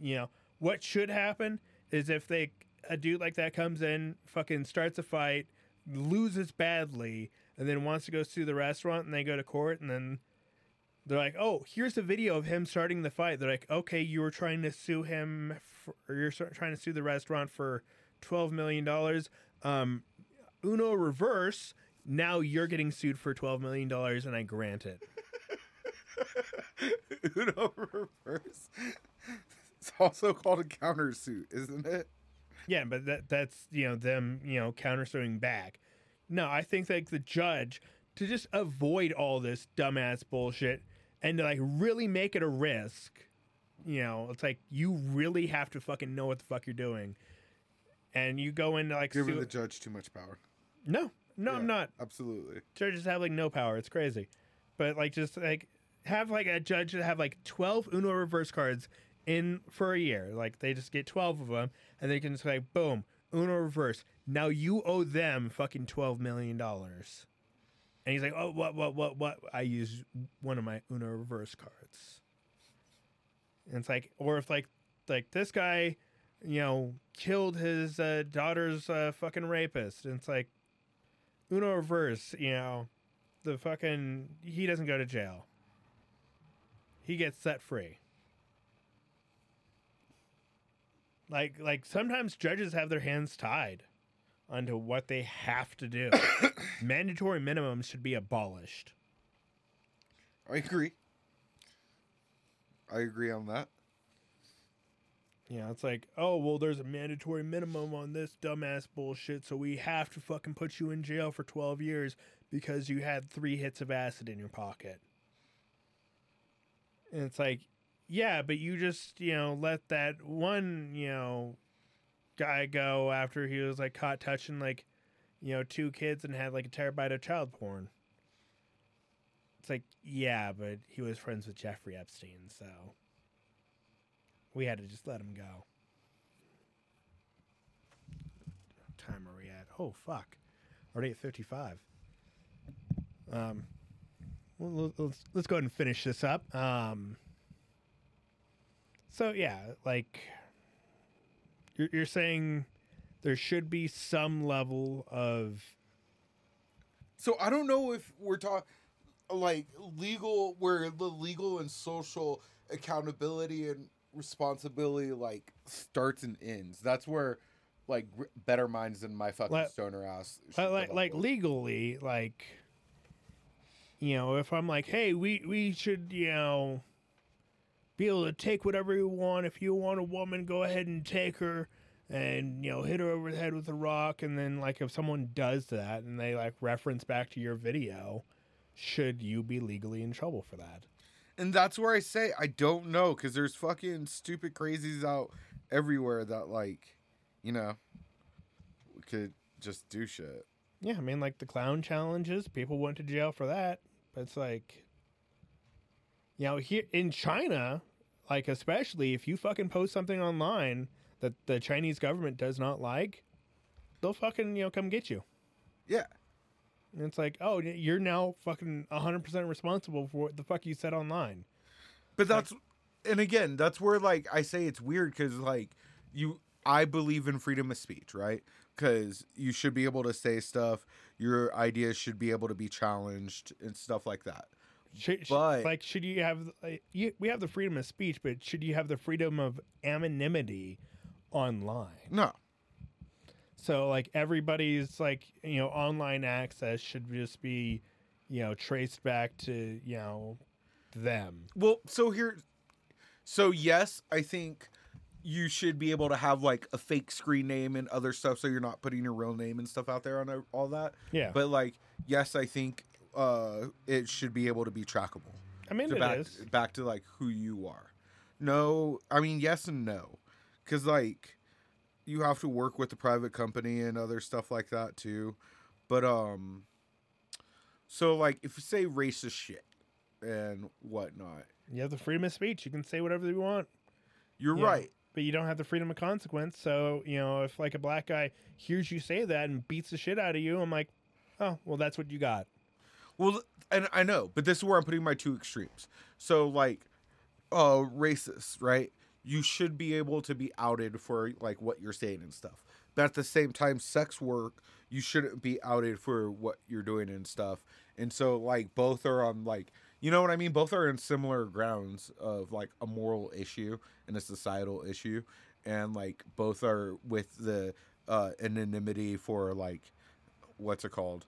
S1: you know, what should happen is if they a dude like that comes in, fucking starts a fight, loses badly, and then wants to go sue the restaurant, and they go to court, and then they're like, "Oh, here's a video of him starting the fight." They're like, "Okay, you were trying to sue him, for, or you're trying to sue the restaurant for twelve million dollars. Um, Uno reverse. Now you're getting sued for twelve million dollars, and I grant it."
S2: Uno reverse. It's also called a countersuit, isn't it?
S1: Yeah, but that that's you know them you know countersuing back. No, I think like the judge to just avoid all this dumbass bullshit and to like really make it a risk. You know, it's like you really have to fucking know what the fuck you're doing, and you go into like
S2: Giving
S1: sue-
S2: the judge too much power.
S1: no, no,
S2: Yeah.
S1: I'm not.
S2: Absolutely.
S1: Judges have like no power. It's crazy, but like just like have like a judge that have like twelve Uno reverse cards in for a year. Like they just get twelve of them, and they can just like boom Uno reverse. Now you owe them fucking twelve million dollars. And he's like, oh, what, what, what, what? I use one of my Uno reverse cards. And it's like, or if like, like this guy, you know, killed his uh, daughter's uh, fucking rapist. And it's like, Uno reverse, you know, the fucking he doesn't go to jail. He gets set free. Like like sometimes judges have their hands tied onto what they have to do. Mandatory minimums should be abolished.
S2: I agree. I agree on that.
S1: Yeah, it's like, oh well, there's a mandatory minimum on this dumbass bullshit, so we have to fucking put you in jail for 12 years because you had three hits of acid in your pocket. And it's like, yeah, but you just, you know, let that one, you know, guy go after he was like caught touching like, you know, two kids and had like a terabyte of child porn. It's like, yeah, but he was friends with Jeffrey Epstein, so we had to just let him go. What time are we at? Oh fuck, already at fifty-five. Um, well, let's let's go ahead and finish this up. Um, so yeah, like you're you're saying there should be some level of
S2: So I don't know if we're talking like legal, where the legal and social accountability and responsibility like starts and ends. That's where like better minds than my fucking
S1: Like-
S2: stoner ass.
S1: like like, like
S2: with.
S1: legally like you know if i'm like hey we we should you know be able to take whatever you want. If you want a woman go ahead and take her and you know hit her over the head with a rock. And then like if someone does that and they like reference back to your video should you be legally in trouble for that?
S2: And that's where I say I don't know because there's fucking stupid crazies out everywhere that like, you know, could just do shit.
S1: yeah i mean like the clown challenges people went to jail for that. But it's like you know here in china like especially if you fucking post something online that the chinese government does not like they'll fucking you know come get you
S2: Yeah.
S1: and it's like oh you're now fucking 100% responsible for what the fuck you said online
S2: But that's and again, that's where like I say it's weird because like you, I believe in freedom of speech, right? Because you should be able to say stuff. Your ideas should be able to be challenged and stuff like that.
S1: Should, sh-
S2: But-
S1: like should you have like, you, we have the freedom of speech but should you have the freedom of anonymity online
S2: No,
S1: So like everybody's like you know online access should just be you know traced back to you know them.
S2: Well, so here, so yes, I think you should be able to have like a fake screen name and other stuff, so you're not putting your real name and stuff out there on all that.
S1: Yeah,
S2: But like, yes, I think uh, it should be able to be trackable.
S1: I mean
S2: to
S1: it
S2: back
S1: is.
S2: back to like who you are. No, I mean yes and no, because like you have to work with the private company and other stuff like that too. But um, so like if you say racist shit and whatnot,
S1: You have the freedom of speech. You can say whatever you want,
S2: you're
S1: Yeah.
S2: right.
S1: but you don't have the freedom of consequence. So you know if like a black guy hears you say that and beats the shit out of you, I'm like, oh well, that's what you got.
S2: Well, and I know, but this is where I'm putting my two extremes. So like, uh, racist, right? You should be able to be outed for like what you're saying and stuff. But at the same time, sex work, you shouldn't be outed for what you're doing and stuff. And so like both are on like you know what I mean? Both are in similar grounds of like a moral issue and a societal issue. And like both are with the uh anonymity for like what's it called?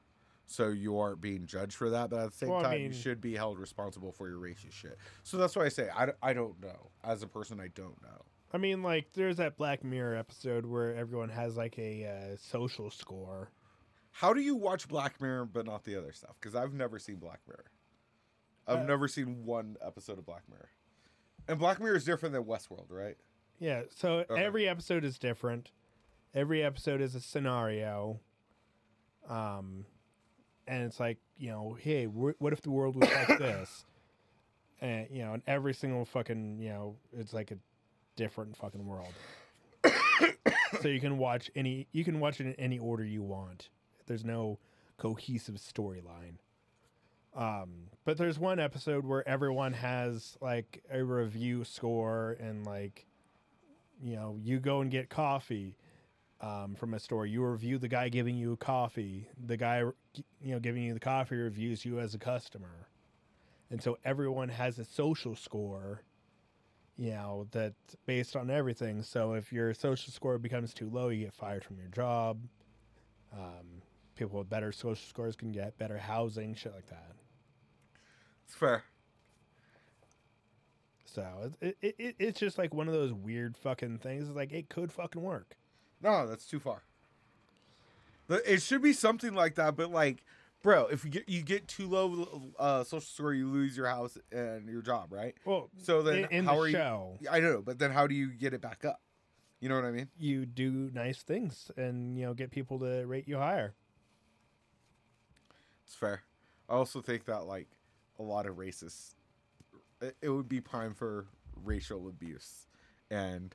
S2: So you aren't being judged for that, but at the same
S1: Well, I
S2: time,
S1: mean-
S2: you should be held responsible for your racist shit. So that's why I say I, I don't know. As a person, I don't know.
S1: I mean, like there's that Black Mirror episode where everyone has like a uh, social score.
S2: How do you watch Black Mirror but not the other stuff? Because I've never seen Black Mirror. I've
S1: Uh,
S2: never seen one episode of Black Mirror. And Black Mirror is different than Westworld, right?
S1: Yeah, so
S2: Okay.
S1: every episode is different. Every episode is a scenario. Um, and it's like you know, hey, wh- what if the world was like this? And you know, and every single fucking you know, it's like a different fucking world. so you can watch any, you can watch it in any order you want. There's no cohesive storyline. Um, but there's one episode where everyone has like a review score and like you know, you go and get coffee um, from a store. You review the guy giving you a coffee. The guy, you know, giving you the coffee reviews you as a customer. And so everyone has a social score, you know, that based on everything. So if your social score becomes too low, you get fired from your job. Um, people with better social scores can get better housing, shit like that.
S2: It's fair.
S1: So it, it, it it's just like one of those weird fucking things. It's like it could fucking work.
S2: No, that's too far. It should be something like that, but like, bro, if you get you get too low uh, social score, you lose your house and your job, right?
S1: Well,
S2: So then,
S1: in, in
S2: how
S1: the
S2: are
S1: show,
S2: you? I know, but then how do you get it back up? You know what I mean?
S1: you do nice things and you know get people to rate you higher.
S2: It's fair. I also think that like a lot of racists, it, it would be prime for racial abuse and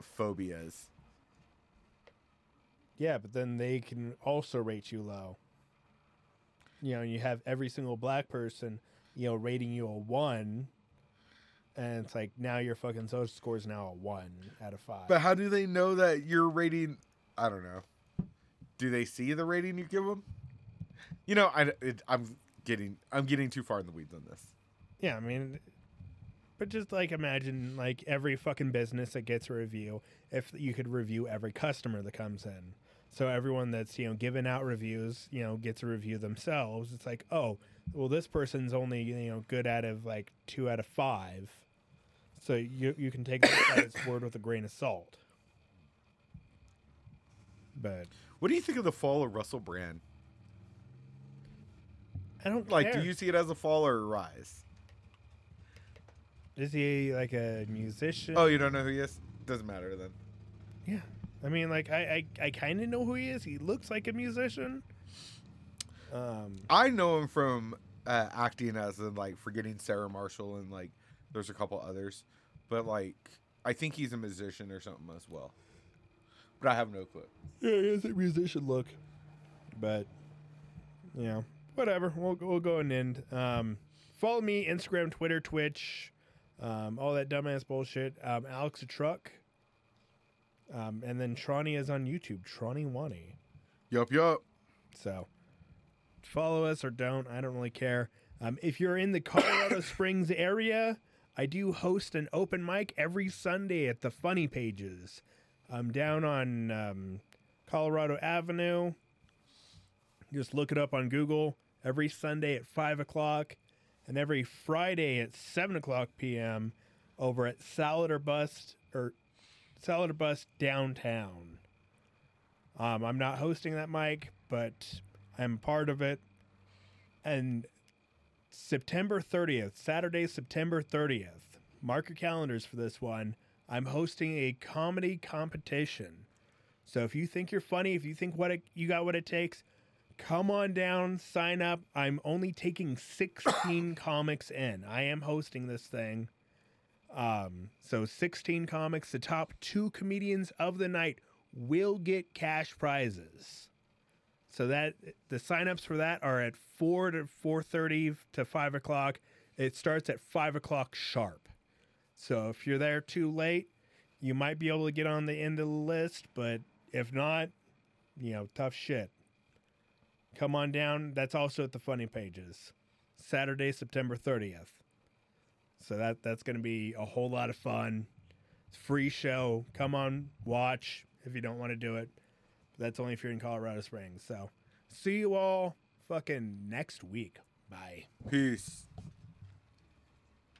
S2: phobias.
S1: Yeah, but then they can also rate you low. You know, you have every single black person, you know, rating you a one, and it's like now your fucking social score is now a one out of five.
S2: But how do they know that you're rating? I don't know. Do they see the rating you give them? You know, I, it, I'm getting I'm getting too far in the weeds on this.
S1: yeah, I mean, but just like imagine like every fucking business that gets a review, if you could review every customer that comes in. So everyone that's you know giving out reviews, you know, gets a review themselves. It's like, oh, well, this person's only you know good out of like two out of five. So you you can take that its word with a grain of salt. But
S2: What do you think of the fall of Russell Brand?
S1: I don't
S2: Like,
S1: care.
S2: do you see it as a fall or a rise?
S1: Is he like a musician?
S2: Oh, you don't know who he is? Doesn't matter then.
S1: Yeah. I mean, like, I, I, I kind of know who he is. He looks like a musician. Um,
S2: I know him from uh, acting as in like forgetting Sarah Marshall and like there's a couple others, but like I think he's a musician or something as well. But I have no clue.
S1: yeah, he has a musician look. But, you know, whatever. We'll, we'll go and end. Um, follow me, Instagram, Twitter, Twitch, um, all that dumbass bullshit. Um, Alex the Truck. Um, and then Tronny is on YouTube, Tronny Wani.
S2: Yup, yup.
S1: So follow us or don't. I don't really care. Um, if you're in the Colorado Springs area, I do host an open mic every Sunday at the Funny Pages. I'm down on um, Colorado Avenue. Just look it up on Google. Every Sunday at 5 o'clock and every Friday at 7 o'clock p.m. over at Salad or Bust or Salad or Bust downtown. Um, I'm not hosting that mic, but I'm part of it. And September 30th, Saturday, September 30th, mark your calendars for this one. I'm hosting a comedy competition. So if you think you're funny, if you think what it, you got what it takes, come on down, sign up. I'm only taking 16 comics in. I am hosting this thing. Um, so 16 comics, the top two comedians of the night will get cash prizes. So that the signups for that are at four to four thirty to five o'clock. It starts at five o'clock sharp. So if you're there too late, you might be able to get on the end of the list, but if not, you know, tough shit. Come on down. That's also at the funny pages. Saturday, September 30th. So that that's going to be a whole lot of fun. It's free show. Come on, watch if you don't want to do it. But That's only if you're in Colorado Springs. So see you all fucking next week. Bye.
S2: Peace.